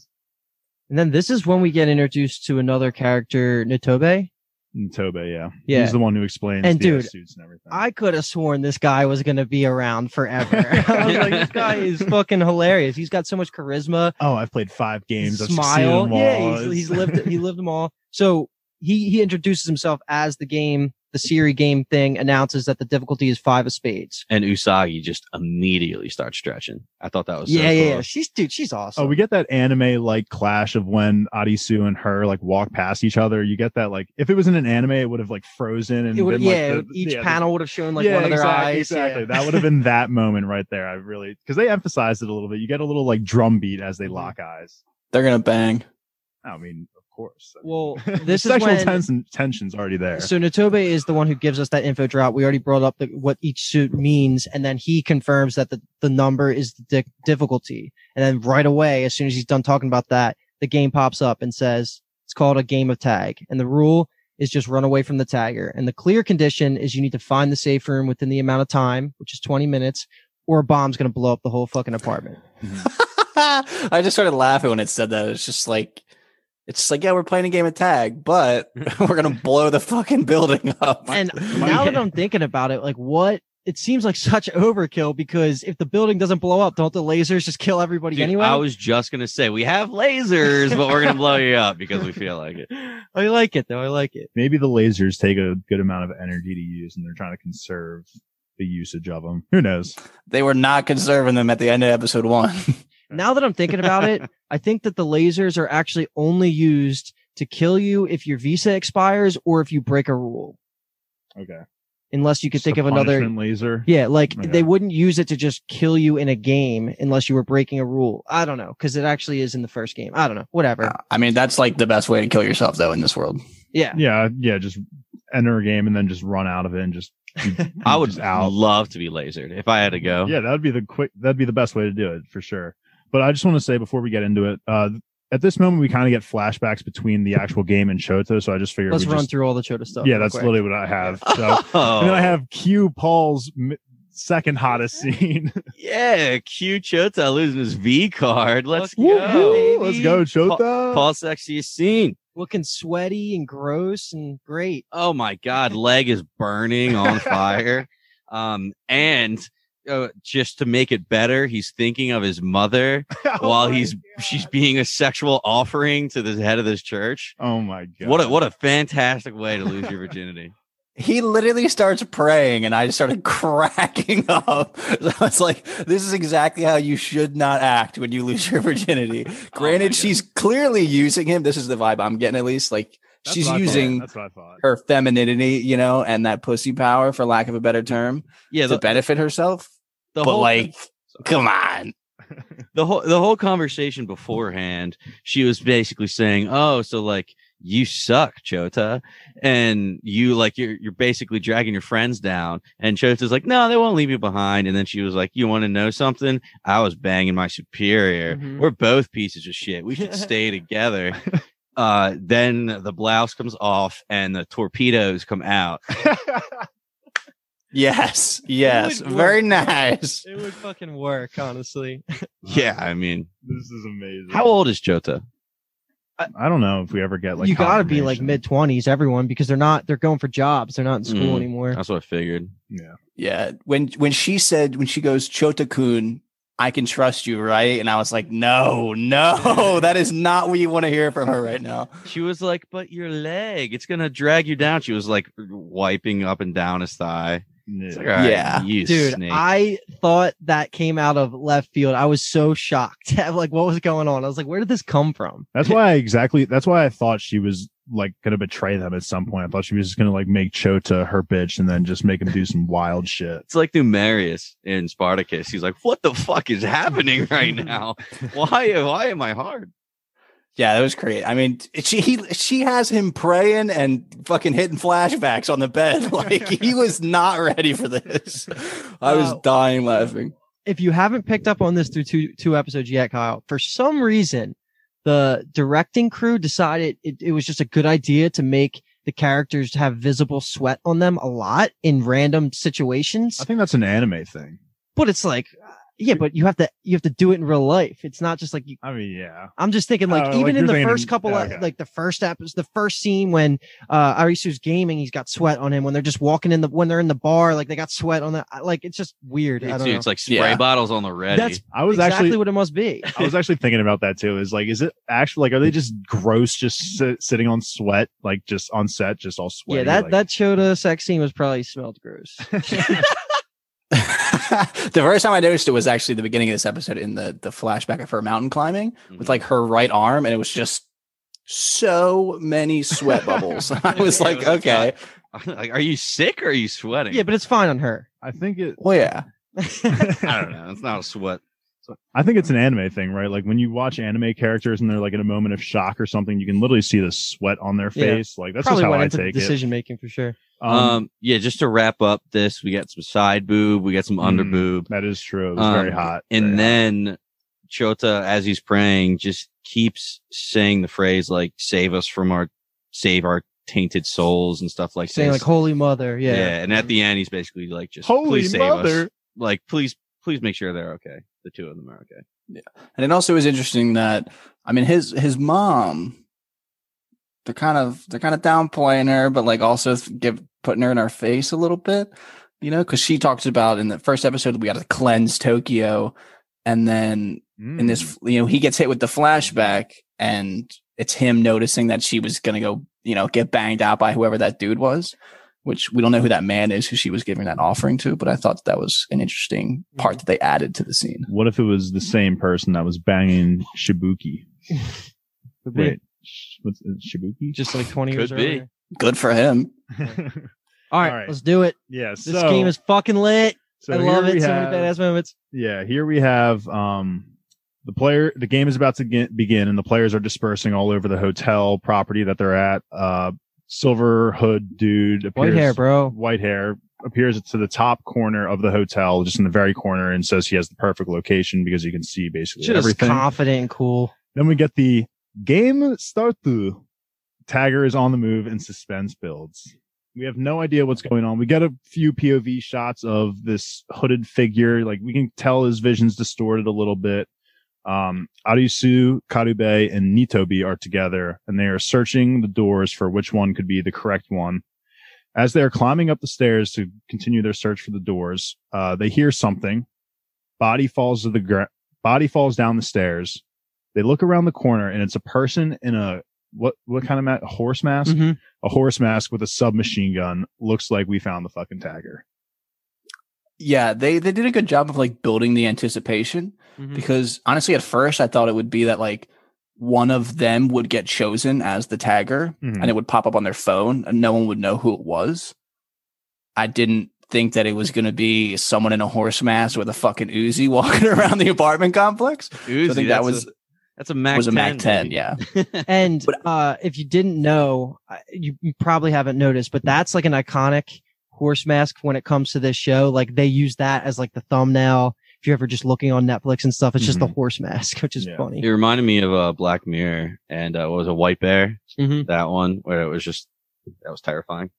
And then this is when we get introduced to another character, Nitobe. And Tobe, yeah, Yeah. he's the one who explains And the dude, suits and everything. I could have sworn this guy was going to be around forever. I was like, this guy is fucking hilarious. He's got so much charisma. oh, I've played five games. I've smile. Yeah, he's, he's lived he lived them all. So he he introduces himself as the game, the Siri game thing announces that the difficulty is five of spades. And Usagi just immediately starts stretching. I thought that was so yeah, yeah, cool. yeah. She's dude, she's awesome. Oh, we get that anime like clash of when Arisu and her like walk past each other. You get that like if it was in an anime, it would have like frozen and it would been, like, yeah, the- each yeah, panel would have shown like yeah, one of their exactly, eyes. Exactly. Yeah. That would have been that moment right there. I really because they emphasized it a little bit. You get a little like drum beat as Mm-hmm. they lock eyes. They're gonna bang. I mean, of course. I mean, Well, the this is sexual when- tension, tension's already there. So Nitobe is the one who gives us that info drop. We already brought up the, what each suit means, and then he confirms that the, the number is the di- difficulty. And then right away, as soon as he's done talking about that, the game pops up and says it's called a game of tag. And the rule is just run away from the tagger. And the clear condition is you need to find the safe room within the amount of time, which is 20 minutes, or a bomb's going to blow up the whole fucking apartment. I just started laughing when it said that. It's just like, it's just like, yeah, we're playing a game of tag, but we're gonna blow the fucking building up. And now that I'm thinking about it, like what? It seems like such overkill because if the building doesn't blow up, don't the lasers just kill everybody Dude, anyway? I was just gonna say we have lasers, but we're gonna blow you up because we feel like it. I like it though. I like it. Maybe the lasers take a good amount of energy to use, and they're trying to conserve the usage of them. Who knows? they were not conserving them at the end of episode one. Now that I'm thinking about it, I think that the lasers are actually only used to kill you if your visa expires or if you break a rule. Okay. Unless you could Just think a of another. laser. Yeah, like Okay. they wouldn't use it to just kill you in a game unless you were breaking a rule. I don't know because it actually is in the first game. I don't know. Whatever. I mean, that's like the best way to kill yourself, though, in this world. Yeah. Yeah, yeah. Just enter a game and then just run out of it and just. I would just out. love to be lasered if I had to go. Yeah, that'd be the quick. That'd be the best way to do it for sure. But I just want to say before we get into it, uh, at this moment we kind of get flashbacks between the actual game and Chota. So I just figured Let's run just, through all the Chota stuff. Yeah, that's quick. literally what I have. So Oh, and then I have Q Paul's m- second hottest scene. yeah, Q Chota losing his V card. Let's Fuck yeah, go. baby. Let's go, Chota. Paul sexiest scene. looking sweaty and gross and great. Oh my god, leg is burning on fire. Um, and uh, just to make it better, he's thinking of his mother Oh while he's God. she's being a sexual offering to the head of this church. Oh my god! What a what a fantastic way to lose your virginity. He literally starts praying, and I just started cracking up. So it's like, this is exactly how you should not act when you lose your virginity. Granted, God. she's clearly using him. This is the vibe I'm getting, at least. Like, That's she's what I thought. using That's what I thought. her femininity, you know, and that pussy power, for lack of a better term, Yeah, to benefit herself. The but whole like, come on. the whole the whole conversation beforehand, she was basically saying, "Oh, so like you suck, Chota, and you like you're you're basically dragging your friends down." And Chota's like, "No, they won't leave you behind." And then she was like, "You want to know something? I was banging my superior. Mhm. We're both pieces of shit. We should stay together." Uh, then the blouse comes off and the torpedoes come out. Yes, yes, very work. nice. It would fucking work, honestly. Yeah, I mean, this is amazing. how old is Chota? I don't know if we ever get like you got to be like mid twenties, everyone, because they're not. They're going for jobs. They're not in school Mm. anymore. That's what I figured. Yeah. Yeah, when when she said when she goes Chota Kun, I can trust you, right? And I was like, no, no, that is not what you want to hear from her right now. She was like, "But your leg, it's gonna drag you down." She was like wiping up and down his thigh. It's like, Yeah. "All right, Yeah. you Dude, snake." I thought that came out of left field. I was so shocked. like, what was going on? I was like, where did this come from? That's why I exactly. That's why I thought she was like gonna betray them at some point. I thought she was just gonna like make Chota her bitch and then just make him do some wild shit. it's like Numerius in Spartacus. He's like, "What the fuck is happening right now? Why? Why am I hard?" Yeah, that was great. I mean, she he, she has him praying and fucking hitting flashbacks on the bed. Like he was not ready for this. I was Wow. dying laughing. If you haven't picked up on this through two two episodes yet, Kyle, for some reason, the directing crew decided it, it was just a good idea to make the characters have visible sweat on them a lot in random situations. I think that's an anime thing. But it's like, uh, yeah, but you have to you have to do it in real life. It's not just like you I mean, yeah. I'm just thinking like Oh, even like in the first couple yeah, of okay. like the first app is the first scene when uh Arisu's gaming he's got sweat on him when they're just walking in the when they're in the bar like they got sweat on the like it's just weird I It's, don't know. it's like spray Yeah. bottles on the red. That's I was exactly actually what it must be. I was actually thinking about that too. Is like, is it actually like, are they just gross, just sit, sitting on sweat, like just on set, just all sweaty? yeah, that like, that Chota sex scene was probably smelled gross. the first time I noticed it was actually the beginning of this episode in the the flashback of her mountain climbing with mm-hmm. like her right arm, and it was just so many sweat bubbles. I was Yeah, like, was okay, like, are you sick or are you sweating? yeah, but it's fine on her. I think it. well, yeah, I don't know. It's not a sweat. I think it's an anime thing, right? Like when you watch anime characters and they're like in a moment of shock or something, you can literally see the sweat on their Yeah. face. Like that's probably just how went I into take decision making for sure. It. Um, Um, yeah, just to wrap up this, we got some side boob, we got some under Mm, boob, that is true. It was very um, hot. and very hot. then Chota, as he's praying, just keeps saying the phrase like "save us from our, save our tainted souls" and stuff like that. Saying this. like holy mother, yeah. yeah. and at the end, he's basically like, "Just holy please save mother. us, like please, please make sure they're okay. The two of them are okay." Yeah. And it also is interesting that I mean his his mom. They're kind of they're kind of downplaying her, but like also give putting her in our face a little bit, you know, because she talks about in the first episode we got to cleanse Tokyo, and then in Mm. this you know he gets hit with the flashback and it's him noticing that she was gonna go you know get banged out by whoever that dude was which we don't know who that man is who she was giving that offering to but i thought that was an interesting part that they added to the scene What if it was the same person that was banging Shibuki? Could. Wait, sh- what's it, Shibuki? Just like 20 years Could be. earlier. good for him All right, All right. let's do it. yeah. This so, game is fucking lit. so I love we it. So many badass moments. Yeah, here we have um the player the game is about to get, begin and the players are dispersing all over the hotel property that they're at. Uh silver hood dude appears White hair, bro. white hair appears to the top corner of the hotel, just in the very corner, and says he has the perfect location because you can see basically Just everything. confident and cool. then we get the game start. Tagger is on the move and suspense builds. We have no idea what's going on. We get a few POV shots of this hooded figure. Like we can tell his vision's distorted a little bit. Um, Arisu, Karube, and Nitobe are together and they are searching the doors for which one could be the correct one. As they are climbing up the stairs to continue their search for the doors, uh, they hear something. Body falls to the ground. Body falls down the stairs. They look around the corner and it's a person in a what what kind of ma- a horse mask? Mhm. A horse mask with a submachine gun. Looks like we found the fucking tagger. yeah they they did a good job of like building the anticipation Mhm. because honestly at first i thought it would be that like one of them would get chosen as the tagger Mhm. and it would pop up on their phone and no one would know who it was. I didn't think that it was going to be someone in a horse mask with a fucking Uzi walking around the apartment complex. Uzi, I think that was a, that's a Mac was a 10, Mac 10, baby. yeah. And But- uh, if you didn't know, uh, you, you probably haven't noticed, but that's like an iconic horse mask when it comes to this show. Like they use that as like the thumbnail. If you're ever just looking on Netflix and stuff, it's just the horse mask, which is Yeah. funny. It reminded me of uh, Black Mirror and uh, what was a White Bear? Mhm. That one where it was just that was terrifying.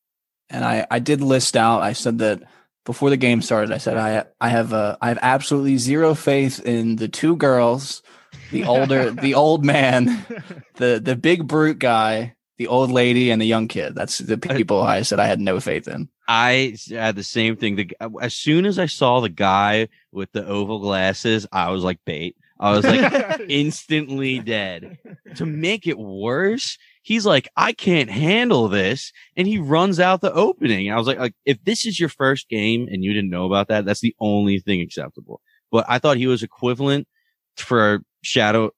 and I, I did list out. I said that before the game started. I said I I have uh, I have absolutely zero faith in the two girls, the older the old man, the the big brute guy, the old lady, and the young kid. That's the uh, people I said I had no faith in. I had the same thing. The, as soon as I saw the guy with the oval glasses, I was like bait. I was like instantly dead. To make it worse, he's like, I can't handle this. And he runs out the opening. I was like, like, if this is your first game and you didn't know about that, that's the only thing acceptable. But I thought he was equivalent for Shadow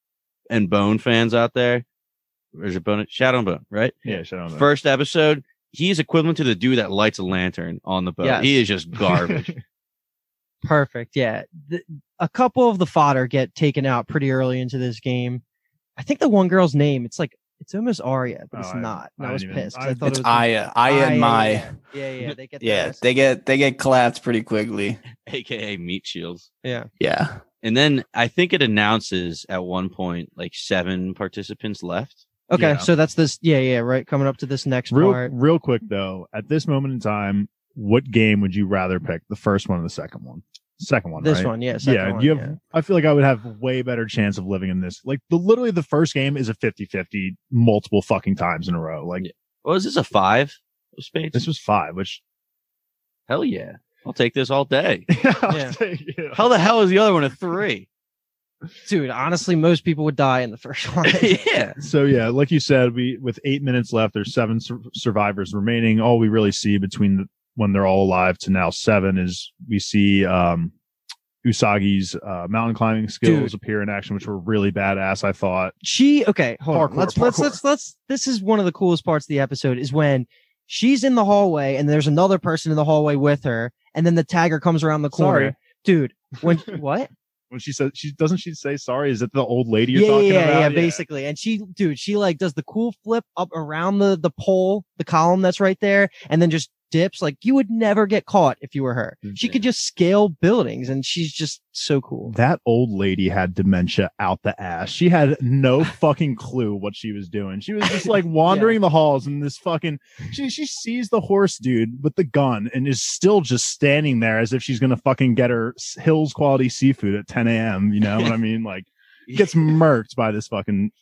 and Bone fans out there. Or is it Bone? Shadow and Bone, right? yeah, Shadow on that. First episode, he's equivalent to the dude that lights a lantern on the boat. Yes. He is just garbage. Perfect. Yeah. The, a couple of the fodder get taken out pretty early into this game. I think the one girl's name, it's like, it's almost Arya, but Oh, it's I- not. And I I was didn't even- pissed. 'cause I- I, thought It's it was Aya, Aya and my. Yeah, yeah, yeah. They get Yeah, those. they get they get clapped pretty quickly. AKA meat shields. yeah. Yeah, And then I think it announces at one point like seven participants left. Okay. Yeah. So that's this. Yeah. Yeah. Right. Coming up to this next real part. real quick though, at this moment in time, what game would you rather pick? The first one or the second one? Second one. This right? one. Yeah. second yeah, one, you have. yeah. I feel like I would have way better chance of living in this. Like the literally the first game is a 50-50 multiple fucking times in a row. Like Yeah. What is this? A five of spades? this was five, which hell yeah. I'll take this all day. Yeah. take it. How the hell is the other one a three? Dude, honestly, most people would die in the first one. yeah. So yeah, like you said, we with eight minutes left, there's seven sur- survivors remaining. All we really see between the, when they're all alive to now seven is we see um Usagi's uh, mountain climbing skills Dude. appear in action, which were really badass. I thought. she okay hold Parkour, on let's let's let's let's this is one of the coolest parts of the episode is when she's in the hallway and there's another person in the hallway with her and then the tagger comes around the corner Sorry. dude when what When she says she doesn't she say sorry? Is it the old lady you're yeah talking yeah, about? yeah basically and she dude she like does the cool flip up around the the pole the column that's right there and then just dips like you would never get caught if you were her mm, she could just scale buildings and she's just so cool That old lady had dementia out the ass. She had no fucking clue what she was doing. She was just like wandering the halls and this fucking she she sees the horse dude with the gun and is still just standing there as if she's gonna fucking get her Hills quality seafood at 10 a.m. You know what I mean? Like gets murked by this fucking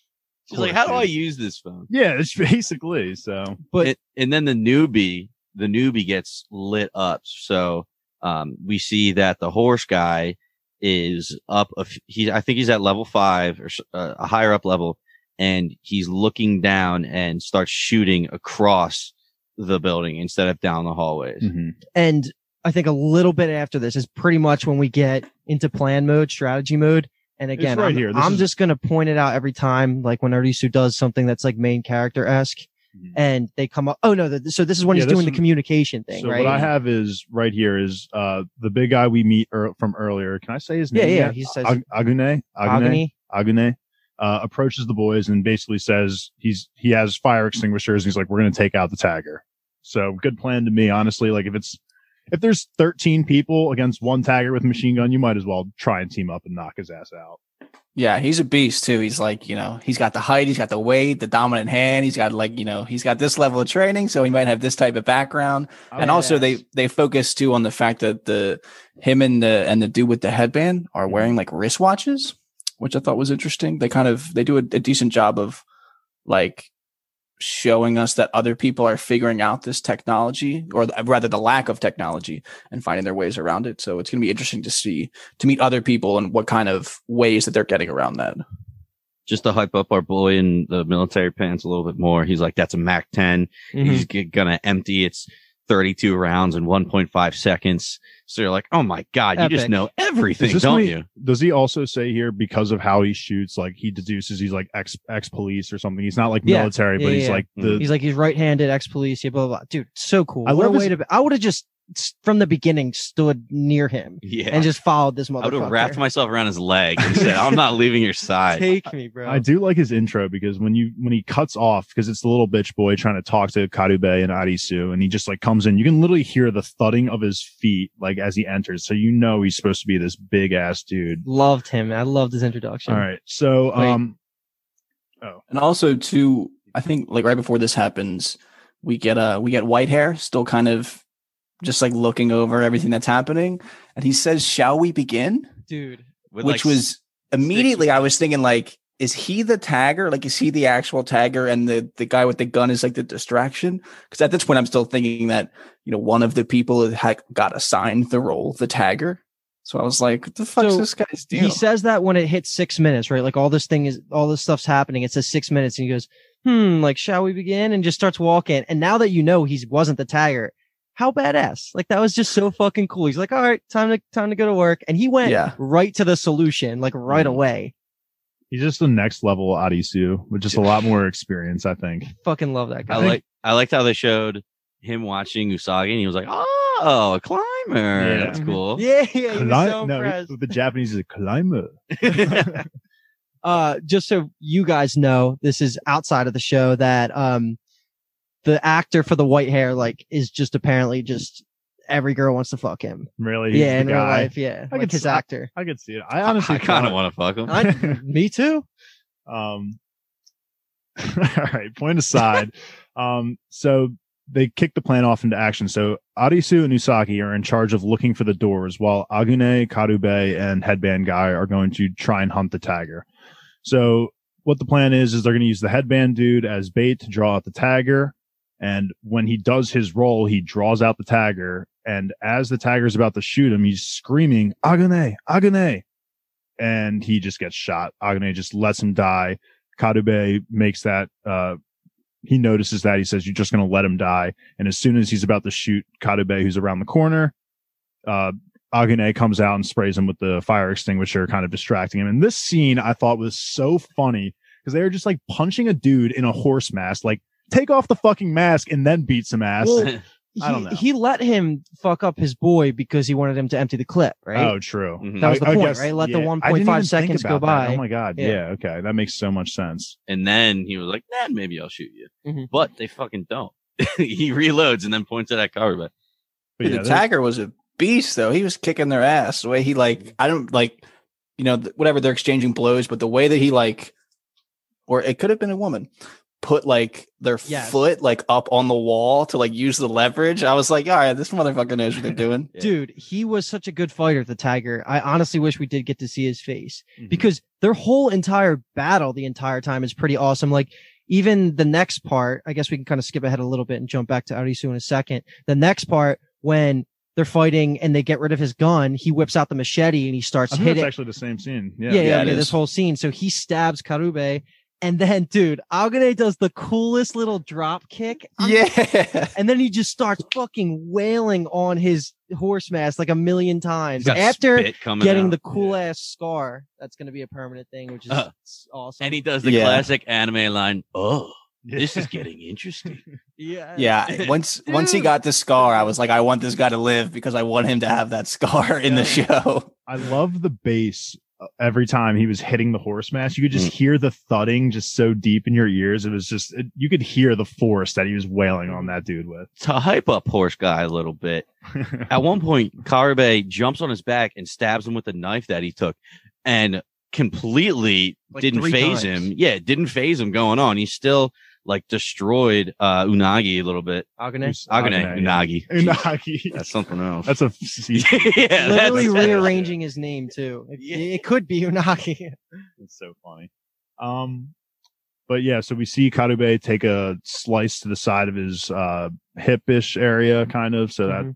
She's like, how do I use this phone? Yeah, it's basically so. But- and, and then the newbie, the newbie gets lit up. So, um, we see that the horse guy is up. A f- he, I think he's at level five or uh, a higher up level and he's looking down and starts shooting across the building instead of down the hallways. Mhm. and I think a little bit after this is pretty much when we get into plan mode, strategy mode. And again, right I'm, here. I'm is- just going to point it out every time, like when Arisu does something that's like main character esque Mhm. and they come up. Oh no. th- so this is when Yeah, he's doing the communication thing, So right? what I have is right here is uh the big guy we meet ear from earlier. Can I say his yeah, name? yeah. yet? He says, Ag- Agune. Agune. Agony. Agune uh, approaches the boys and basically says he's he has fire extinguishers. And he's like, we're going to take out the tagger. So good plan to me, honestly. Like if it's if there's 13 people against one tagger with a machine gun, you might as well try and team up and knock his ass out. yeah, he's a beast too. He's like you know he's got the height, he's got the weight, the dominant hand. He's got like you know he's got this level of training, so he might have this type of background. Oh, and also they they focus too on the fact that the him and the and the dude with the headband are wearing like wristwatches, which I thought was interesting. They kind of they do a, a decent job of like showing us that other people are figuring out this technology or rather the lack of technology and finding their ways around it. So it's going to be interesting to see to meet other people and what kind of ways that they're getting around that. Just to hype up our boy in the military pants a little bit more. He's like, that's a Mac 10. Mhm. He's gonna empty its 32 rounds in 1.5 seconds. So you're like, oh my God, you just know everything, don't he- you? Does he also say here because of how he shoots, like he deduces he's like ex ex police or something? He's not like Yeah. military, Yeah, but he's yeah. like the He's like he's right-handed ex-police, yeah, blah blah. blah. Dude, so cool. I what a love way his- to. Be. I would have just s- from the beginning stood near him Yeah. and just followed this I would motherfucker. have wrapped myself around his leg and said, I'm not leaving your side. Take me, bro. I do like his intro because when you when he cuts off because it's the little bitch boy trying to talk to Karube and Arisu and he just like comes in you can literally hear the thudding of his feet like as he enters so you know he's supposed to be this big ass dude. Loved him. I loved his introduction. All right. So Wait. um oh, And also too, I think like right before this happens, we get uh we get white hair still kind of just like looking over everything that's happening. And he says, Shall we begin? Dude. With, Which like, was immediately I was thinking like, is he the tagger? Like, is he the actual tagger and the, the guy with the gun is like the distraction? Because at this point, I'm still thinking that, you know, one of the people had got assigned the role, the tagger. So I was like, what the fuck's So, this guy's deal? He says that when it hits six minutes, right? Like all this thing is, all this stuff's happening. It says six minutes and he goes, hmm, like, shall we begin? And just starts walking. And now that you know he wasn't the tagger, how badass. Like that was just so fucking cool. He's like, all right, time to, time to go to work. And he went Yeah. right to the solution, like right Mhm. away. he's just the next level Arisu with just a lot more experience I think. Fucking love that guy. I like I liked how they showed him watching Usagi and he was like, Oh, a climber. Yeah. That's cool. yeah, yeah, he was Cli- so no, impressed. the Japanese is a climber. uh just so you guys know this is outside of the show that um the actor for the white hair like is just apparently just every girl wants to fuck him Really? He's yeah the in real guy. life yeah I like could his s- I- actor I could see it. I honestly I kind of want to fuck him. I, me too Um, all right, point aside. um, so they kick the plan off into action. So Arisu and Usagi are in charge of looking for the doors while Agune, Karube, and Headband Guy are going to try and hunt the tagger. So what the plan is, is they're going to use the headband dude as bait to draw out the tagger. And when he does his roll, he draws out the tagger. And as the tagger's about to shoot him, he's screaming, Agune, Agune. And he just gets shot. Agune just lets him die. Karube makes that, uh, he notices that he says, you're just going to let him die. And as soon as he's about to shoot Karube, who's around the corner, uh, Agune comes out and sprays him with the fire extinguisher, kind of distracting him. And this scene I thought was so funny because they were just like punching a dude in a horse mask, like take off the fucking mask and then beat some ass. Well, I don't he, know. he let him fuck up his boy because he wanted him to empty the clip right Oh, true. Mhm. That was the I- I guess- right? Let the 1.5 I didn't even think seconds go about that. by. Oh my god. Yeah. Yeah. Okay. That makes so much sense. And then he was like, nah, maybe I'll shoot you. Mhm. But they fucking don't. he reloads and then points at that Karube. But yeah, the that- tagger was a beast, though. He was kicking their ass. The way he like, I don't like, you know, th- whatever they're exchanging blows, but the way that he like, or it could have been a woman, put like their Yes. foot like up on the wall to like use the leverage. I was like, all right, this motherfucker knows what they're doing. Yeah. Dude, he was such a good fighter, the Tiger. I honestly wish we did get to see his face Mhm. because their whole entire battle the entire time is pretty awesome. Like even the next part, I guess we can kind of skip ahead a little bit and jump back to Arisu in a second. The next part when they're fighting and they get rid of his gun, he whips out the machete and he starts I think hitting. that's actually the same scene. Yeah. yeah, yeah, Yeah, it this whole scene. So he stabs Karube and then, dude, Agane does the coolest little drop kick. I'm Yeah. and then he just starts fucking wailing on his horse mask like a million times after getting out. the cool ass scar. That's going to be a permanent thing, which is Uh, awesome. And he does the Yeah. classic anime line, Oh, this is getting interesting. yeah, Yeah. Once once he got the scar, I was like, I want this guy to live because I want him to have that scar in the show. I love the bass uh, every time he was hitting the horse mask. You could just Mm. hear the thudding just so deep in your ears. It was just, it, you could hear the force that he was wailing on that dude with. to hype up horse guy a little bit, at one point, Karube jumps on his back and stabs him with the knife that he took and completely Like didn't phase times. him. Yeah, it didn't phase him going on. He still like destroyed uh Unagi a little bit. Agane. Who's- Agane, yeah. Unagi. Unagi. That's something else. That's a, yeah, Literally that's- rearranging his name too. It, Yeah. it could be Unagi. It's so funny. Um, but yeah, so we see Karube take a slice to the side of his uh hip-ish area, kind of, so that Mhm.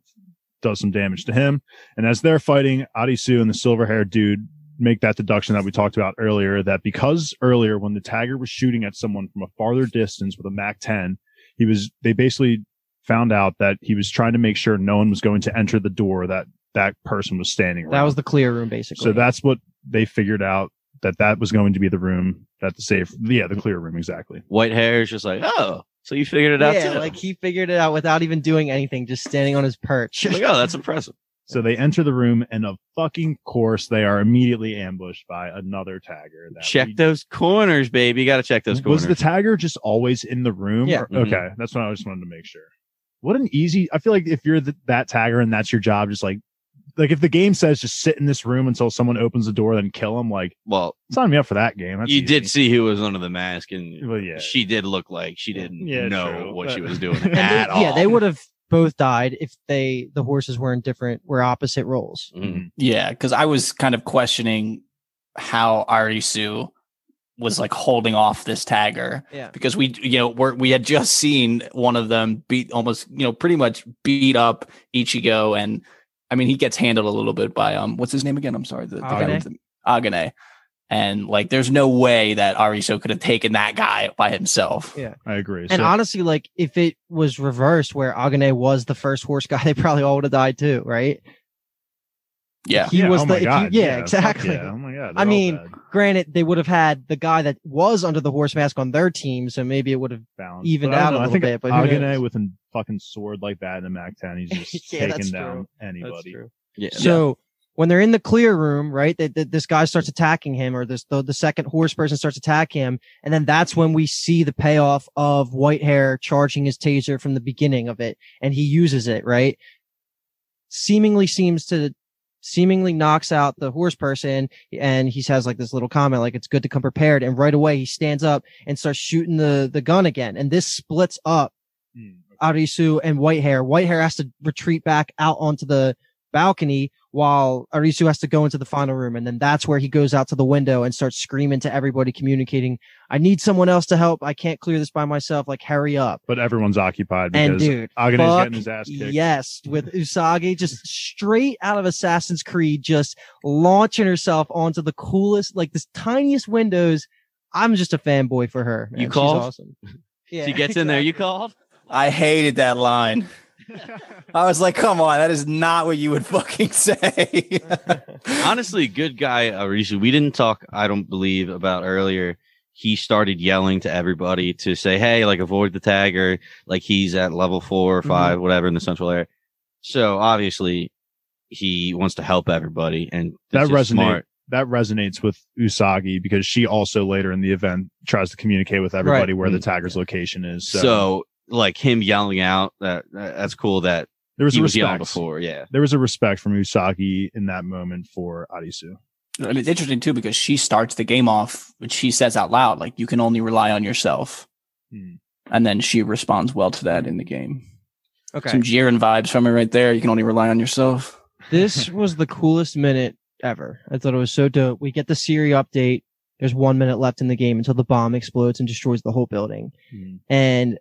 does some damage to him. And as they're fighting, Arisu and the silver-haired dude make that deduction that we talked about earlier that because earlier when the tagger was shooting at someone from a farther distance with a Mac 10, he was they basically found out that he was trying to make sure no one was going to enter the door that that person was standing around. That was the clear room, basically. So that's what they figured out that that was going to be the room that the safe, yeah, the clear room exactly. White hair is just like, oh, So you figured it out yeah, too. like he figured it out without even doing anything, just standing on his perch. like, oh, that's impressive. So they enter the room, and of fucking course, they are immediately ambushed by another tagger. That Check we- those corners, baby. You got to check those corners. Was the tagger just always in the room? Yeah. Or- Mhm. Okay, that's what I just wanted to make sure. What an easy. I feel like if you're the, that tagger and that's your job, just like, like if the game says just sit in this room until someone opens the door, then kill them. Like, well, sign me up for that game. That's you did see who was under the mask, and Well, yeah. she did look like she didn't Yeah, know true, what but- she was doing And they- at all. yeah, they would have both died if they the horses were in different were opposite roles. Mhm. Yeah, because I was kind of questioning how Arisu was like holding off this tagger Yeah. because we you know we're, we had just seen one of them beat almost you know pretty much beat up Ichigo and I mean he gets handled a little bit by um what's his name again I'm sorry the, the guy Agane? with the, Agane and like there's no way that Arisu could have taken that guy by himself. Yeah. I agree. And So- honestly, like if it was reversed where Agane was the first horse guy, they probably all would have died too, right? Yeah. He yeah, was oh the my if you- God, yeah, exactly. yeah. Oh my god. I mean, dead. Granted, they would have had the guy that was under the horse mask on their team, so maybe it would have Balanced. evened But I don't out a know. I little think bit, but Agane with a fucking sword like that in a Mac 10, he's just Yeah, taking down true. anybody. Yeah. So when they're in the clear room, right, that this guy starts attacking him, or this the, the second horse person starts attacking him, and then that's when we see the payoff of white hair charging his taser from the beginning of it, and he uses it right. Seemingly seems to seemingly knocks out the horse person, and he says like this little comment, like it's good to come prepared, and right away he stands up and starts shooting the the gun again, and this splits up Hmm. Arisu and Whitehair. Whitehair has to retreat back out onto the balcony while Arisu has to go into the final room. And then that's where he goes out to the window and starts screaming to everybody, communicating, I need someone else to help. I can't clear this by myself. Like, hurry up. But everyone's occupied And because dude, Agane's fuck getting his ass kicked. yes, with Usagi just straight out of Assassin's Creed, just launching herself onto the coolest, like this tiniest windows. I'm just a fanboy for her. man. You She's called? awesome. Yeah, she gets in there. You called? I hated that line. I was like, come on, that is not what you would fucking say. Honestly, good guy Arisu. We didn't talk. I don't believe about earlier. He started yelling to everybody to say, "Hey, like avoid the tagger." Like he's at level four or mm-hmm. 5 whatever, in the central area. So obviously, he wants to help everybody, and That it's just resonate- smart. that resonates with Usagi because she also later in the event tries to communicate with everybody where the mm. tagger's location is. So, So, like him yelling out that that's cool. That there was he a was yelling respect. before. Yeah. There was a respect from Usagi in that moment for Arisu. and it's interesting too because she starts the game off, which she says out loud, like you can only rely on yourself. Hmm. And then she responds well to that in the game. Okay. Some Jiren vibes from her right there. You can only rely on yourself. this was the coolest minute ever. I thought it was so dope. We get the Siri update. There's one minute left in the game until the bomb explodes and destroys the whole building. And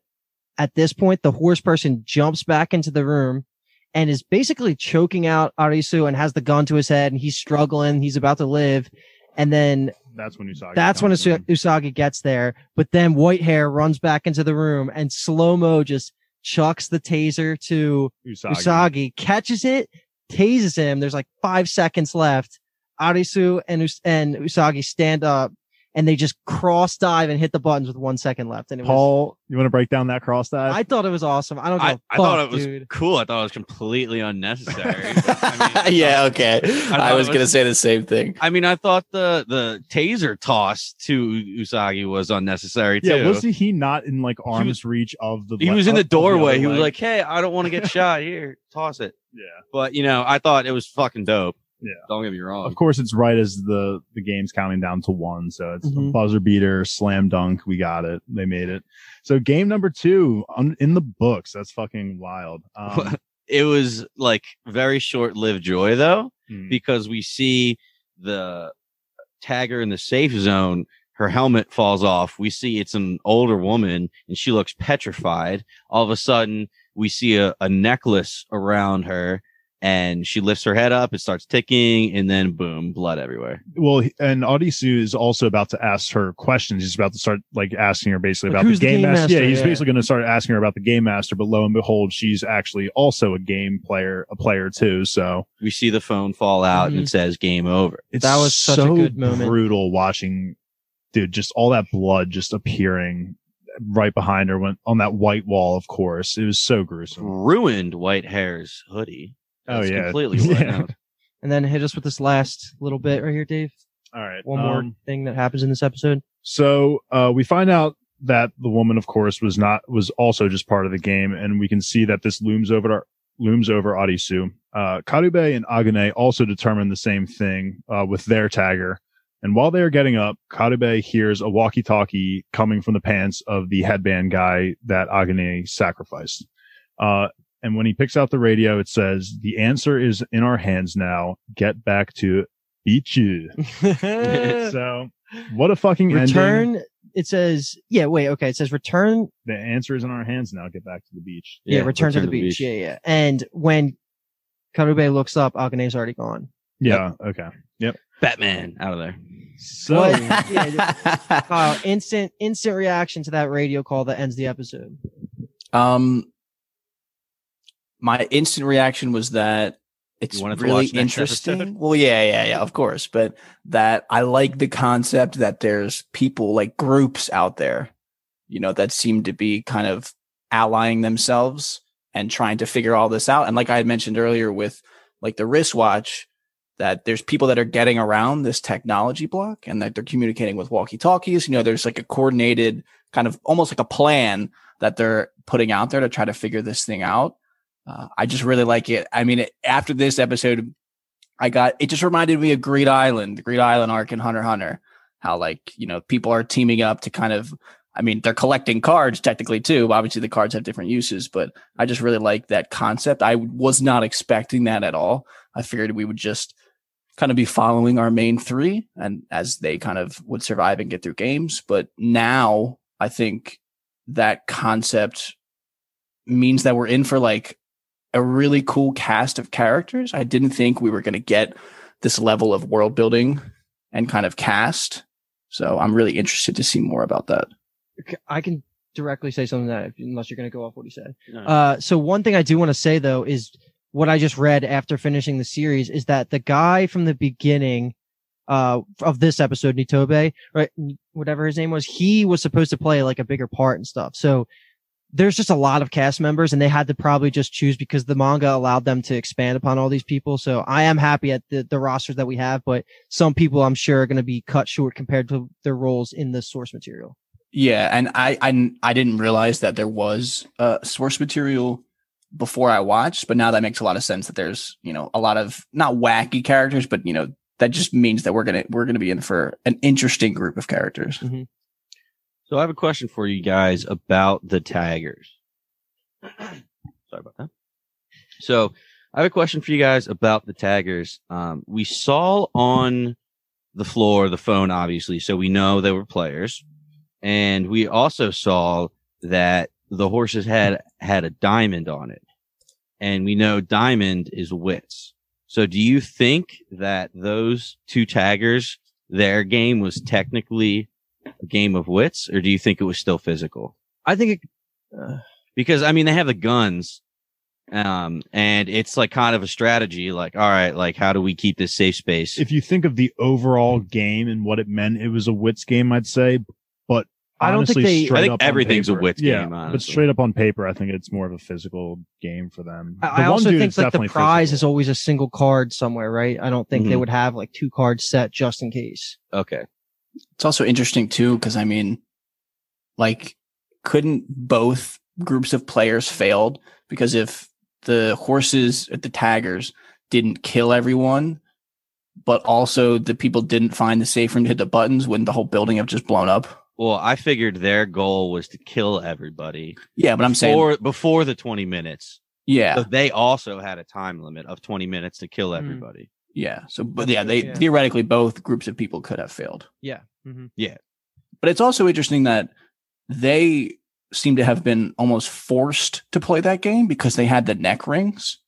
at this point, the horse person jumps back into the room and is basically choking out Arisu and has the gun to his head and he's struggling. He's about to live. And then That's when Usagi. that's when Usagi gets there. But then white hair runs back into the room and slow mo just chucks the taser to Usagi. Usagi catches it, tases him. There's like five seconds left. Arisu and Us- and Usagi stand up and they just cross dive and hit the buttons with one second left. And it was, Paul, you want to break down that cross dive? I thought it was awesome. I don't give I, a I fuck, thought it was dude. cool. I thought it was completely unnecessary. but, I mean, I yeah, thought- okay. thought I, was it gonna say the same thing. I mean, I thought the the taser toss to Usagi was unnecessary too. yeah, was he not in like arm's reach of the? he le- was in the doorway. other he was like, "Hey, I don't want to get shot. Here, toss it." yeah. But you know, I thought it was fucking dope. Yeah. Don't get me wrong. Of course, it's right as the the game's counting down to one, so it's a Mhm. buzzer beater, slam dunk. We got it. They made it. So game number two on, in the books. That's fucking wild. Um, It was like very short lived joy though, hmm. because we see the tagger in the safe zone. Her helmet falls off. We see it's an older woman and she looks petrified. All of a sudden, we see a, a necklace around her and she lifts her head up. It starts ticking and then boom, blood everywhere. well, he- and Arisu is also about to ask her questions. He's about to start like asking her basically Like, about who's the the game, game master. Yeah, he's Yeah. basically going to start asking her about the game master. But lo and behold, she's actually also a game player, a player too. So We see the phone fall out and Mhm. it says game over. it's That was such a good moment. brutal watching, dude. Just all that blood just appearing right behind her went on that white wall. Of course, it was so gruesome. Ruined White Hair's hoodie. Oh, It's yeah. completely Yeah. now. And then hit us with this last little bit right here, Dave. All right, One more um, thing that happens in this episode. So uh, we find out that the woman, of course, was not was also just part of the game, and we can see that this looms over our, looms over Arisu. Uh, Karube and Agane also determine the same thing uh, with their tagger. And while they are getting up, Karube hears a walkie-talkie coming from the pants of the headband guy that Agane sacrificed. Uh, and when he picks out the radio, it says, "The answer is in our hands now. Get back to Ichu." so, what a fucking ending. return. It says, yeah, wait, okay. It says return. the answer is in our hands now. Get back to the beach. Yeah, return, to the beach. Yeah, yeah. And when Karube looks up, Agane's already gone. Yeah. Okay. Yep. Batman out of there. So What? Yeah, Kyle, instant, instant reaction to that radio call that ends the episode. Um, my instant reaction was that it's You wanted to really interesting. Well, yeah, yeah, yeah, of course, but that I like the concept that there's people like groups out there, you know, that seem to be kind of allying themselves and trying to figure all this out. And like I had mentioned earlier with like the wristwatch, that there's people that are getting around this technology block and that they're communicating with walkie talkies. You know, there's like a coordinated kind of almost like a plan that they're putting out there to try to figure this thing out. Uh, I just really like it. I mean, it, after this episode, I got it just reminded me of Greed Island, the Greed Island arc in Hunter Hunter. How like you know people are teaming up to kind of. I mean, they're collecting cards technically too. Obviously, the cards have different uses, but I just really like that concept. I was not expecting that at all. I figured we would just kind of be following our main three and as they kind of would survive and get through games. But now I think that concept means that we're in for like a really cool cast of characters. I didn't think we were going to get this level of world building and kind of cast. So I'm really interested to see more about that. I can directly say something that unless you're going to go off what he said. No. Uh, so one thing I do want to say though is what I just read after finishing the series is that the guy from the beginning uh, of this episode, Nitobe, right, whatever his name was, he was supposed to play like a bigger part and stuff. So there's just a lot of cast members and they had to probably just choose because the manga allowed them to expand upon all these people. So I am happy at the, the rosters that we have, but some people I'm sure are going to be cut short compared to their roles in the source material. Yeah, and I I I didn't realize that there was uh source material before I watched, but now that makes a lot of sense that there's, you know, a lot of not wacky characters, but you know, that just means that we're going to we're going to be in for an interesting group of characters. So I have a question for you guys about the taggers. Sorry about that. So I have a question for you guys about the taggers. Um, we saw on the floor the phone, obviously, so we know they were players, and we also saw that the horse's head had a diamond on it, and we know diamond is wits. So do you think that those two taggers, their game was technically a game of wits, or do you think it was still physical? I think it, uh, Because I mean, they have the guns, um, and it's like kind of a strategy. Like, all right, like how do we keep this safe space? if you think of the overall game and what it meant, it was a wits game, I'd say. But I don't think they- I think up on everything's a paper- wits yeah, game, But straight up on paper, I think it's more of a physical game for them. I, The I one also dude think is like the definitely prize is always a single card somewhere, right? I don't think they Mhm. would have like two cards set just in case. okay, It's also interesting too because I mean, like, couldn't both groups of players failed because if the horses at the taggers didn't kill everyone, but also the people didn't find the safe room to hit the buttons, wouldn't the whole building have just blown up? well, I figured their goal was to kill everybody Yeah, but I'm saying, before before the twenty minutes. yeah, So they also had a time limit of twenty minutes to kill Mm. everybody. Yeah. So, but yeah, they yeah. theoretically both groups of people could have failed. Yeah. Mm-hmm. Yeah. But it's also interesting that they seem to have been almost forced to play that game because they had the neck rings.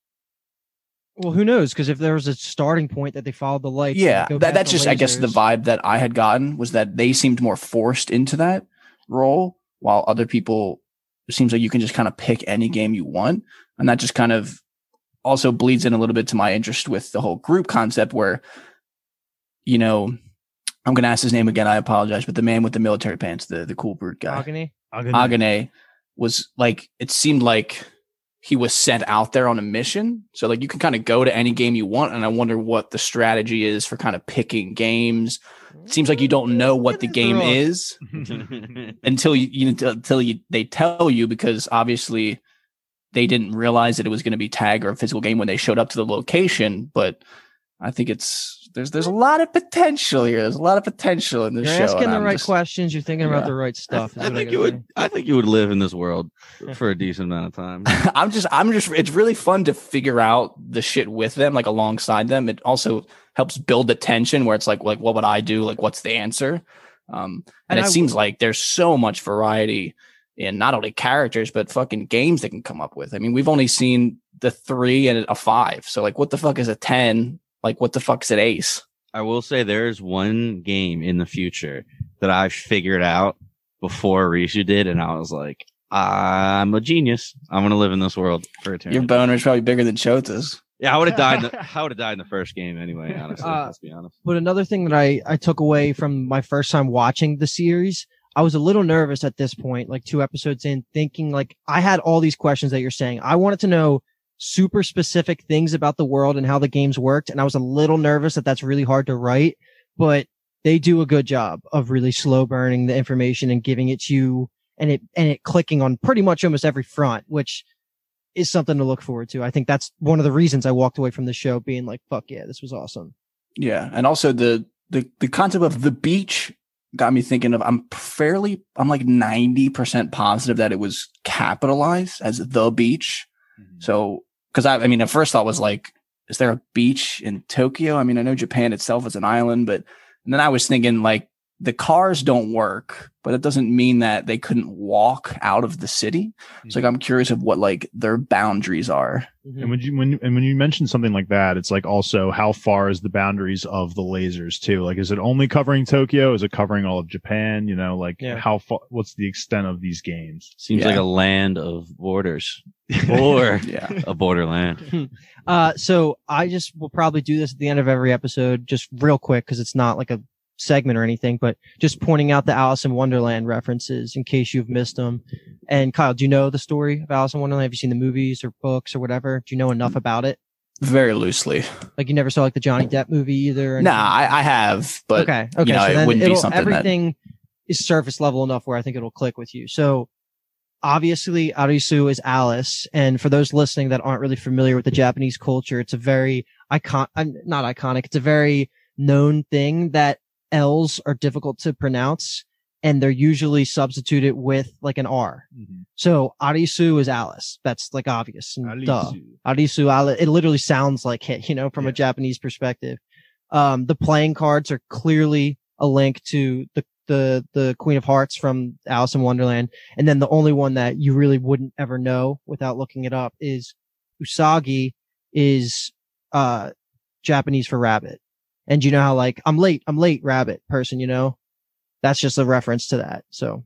Well, who knows? Because if there was a starting point that they followed the lights, and yeah, that, that's to just I guess the vibe that I had gotten was that they seemed more forced into that role, while other people it seems like you can just kind of pick any game you want, and that just kind of also bleeds in a little bit to my interest with the whole group concept, where you know I'm going to ask his name again. I apologize, but the man with the military pants, the the cool brute guy, Agony. Agane. Agane was like it seemed like he was sent out there on a mission. So like you can kind of go to any game you want, and I wonder what the strategy is for kind of picking games. It seems like you don't know what the game is until you, you until you they tell you because obviously they didn't realize that it was going to be tag or a physical game when they showed up to the location. But I think it's there's there's a lot of potential here. There's a lot of potential in this You're show. asking the I'm right just- questions. You're thinking about the right stuff. is I think gotta you would. say. I think you would live in this world for a decent amount of time. I'm just I'm just it's really fun to figure out the shit with them, like alongside them. It also helps build the tension where it's like like what would I do? Like what's the answer? Um and, And it I seems w- like there's so much variety in not only characters but fucking games they can come up with. I mean, we've only seen the three and a five. So like what the fuck is a 10? Like what the fuck is an ace? I will say there is one game in the future that I figured out before Risu did, and I was like, I'm a genius. I'm gonna live in this world for eternity. Your boner is probably bigger than Chota's. yeah, I would have died. In the, I would have died in the first game anyway. Honestly, Uh, let's be honest. But another thing that I, I took away from my first time watching the series, I was a little nervous at this point, like two episodes in, thinking like I had all these questions that you're saying. I wanted to know super specific things about the world and how the games worked. And I was a little nervous that that's really hard to write, but they do a good job of really slow burning the information and giving it to you and it, and it clicking on pretty much almost every front, which is something to look forward to. I think that's one of the reasons I walked away from the show being like, fuck yeah, this was awesome. Yeah, and also the the the concept of the beach got me thinking of. I'm fairly, I'm like ninety percent positive that it was capitalized as the beach. Mm-hmm. So, because I, I mean, at first thought was like, is there a beach in Tokyo? I mean, I know Japan itself is an island, but and then I was thinking like the cars don't work, but that doesn't mean that they couldn't walk out of the city. So like, I'm curious of what like their boundaries are. And when you when and when you mention something like that, it's like also how far is the boundaries of the lasers too? Like, is it only covering Tokyo? Is it covering all of Japan? You know, like Yeah. how far? What's the extent of these games? Seems yeah. like a land of borders or Yeah. a borderland. Uh, so I just will probably do this at the end of every episode, just real quick, because it's not like a segment or anything, but just pointing out the Alice in Wonderland references in case you've missed them. And Kyle, do you know the story of Alice in Wonderland? Have you seen the movies or books or whatever? Do you know enough about it? Very loosely. Like you never saw like the Johnny Depp movie either? Nah. I, I have, but okay, okay. know, so it then wouldn't be something everything is surface level enough where I think it'll click with you. So obviously Arisu is Alice. And for those listening that aren't really familiar with the Japanese culture, it's a very icon, uh, not iconic. It's a very known thing that L's are difficult to pronounce and they're usually substituted with like an R. So Arisu is Alice. That's like obvious. and Duh. Arisu Alice. It literally sounds like it, you know, from a Japanese perspective. Um, the playing cards are clearly a link to the, the, the Queen of Hearts from Alice in Wonderland. And then the only one that you really wouldn't ever know without looking it up is Usagi is, uh, Japanese for rabbit. And you know how like, I'm late, I'm late rabbit person, you know, that's just a reference to that. So,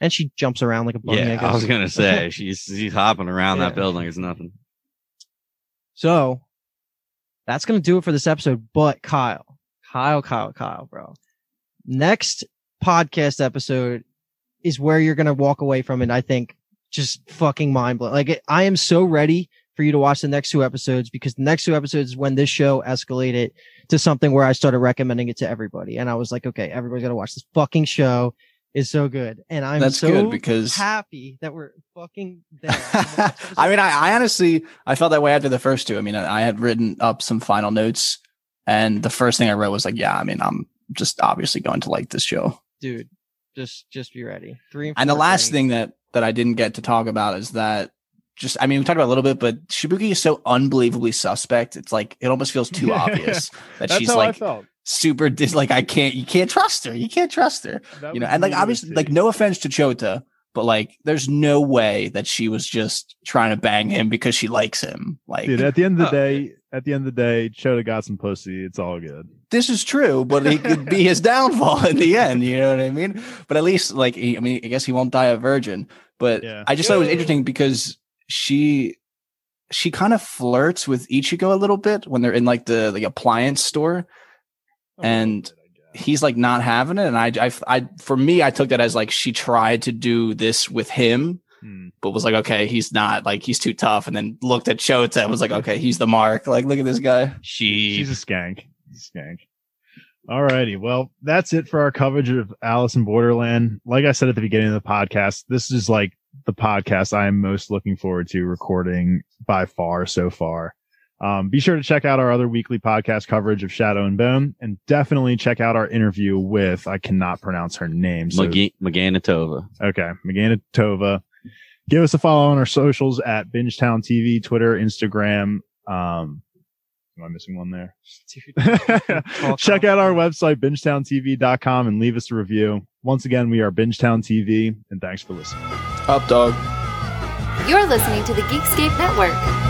and she jumps around like a bunny. I yeah, guess. I was gonna say she's she's hopping around Yeah. that building. It's nothing. So that's going to do it for this episode. But Kyle, Kyle, Kyle, Kyle, bro. Next podcast episode is where you're going to walk away from it. I think just fucking mind blowing. Like I am so ready for you to watch the next two episodes because the next two episodes is when this show escalated to something where I started recommending it to everybody. And I was like, okay, everybody's got to watch this fucking show. It's so good. And I'm that's so good because happy that we're fucking there. I mean, I, I honestly I felt that way after the first two. I mean, I, I had written up some final notes, and the first thing I wrote was like, "Yeah, I mean, I'm just obviously going to like this show." dude, just, just be ready. Three and, And the last thing that that I didn't get to talk about is that just I mean, we talked about a little bit, but Shibuki is so unbelievably suspect. It's like it almost feels too obvious that she's like super dis like I can't you can't trust her. You can't trust her. That you know, and like obviously, like no offense to Chota, but like there's no way that she was just trying to bang him because she likes him. Like Dude, at the end of the uh, day, at the end of the day, Chota got some pussy. It's all good. this is true, but it could be his downfall in the end. You know what I mean? But at least like he, I mean, I guess he won't die a virgin. But Yeah. I just thought it was interesting because she she kind of flirts with Ichigo a little bit when they're in like the the appliance store. And- he's like not having it. And I, I, I, for me, I took that as like she tried to do this with him, Hmm. but was like, okay, he's not like he's too tough. And then looked at Chota and was like, okay, he's the mark. Like, look at this guy. She She's a skank. She's a skank. Alrighty. Well, that's it for our coverage of Alice in Borderland. Like I said at the beginning of the podcast, this is like the podcast I am most looking forward to recording by far so far. Um, be sure to check out our other weekly podcast coverage of Shadow and Bone and definitely check out our interview with, I cannot pronounce her name. So Maganatova. Okay. Megana Tova. Give us a follow on our socials at Bingetown TV, Twitter, Instagram. Um, am I missing one there? Check out our website, bingetowntv.com and leave us a review. Once again, we are Bingetown TV and thanks for listening. Up dog. You're listening to the Geekscape Network.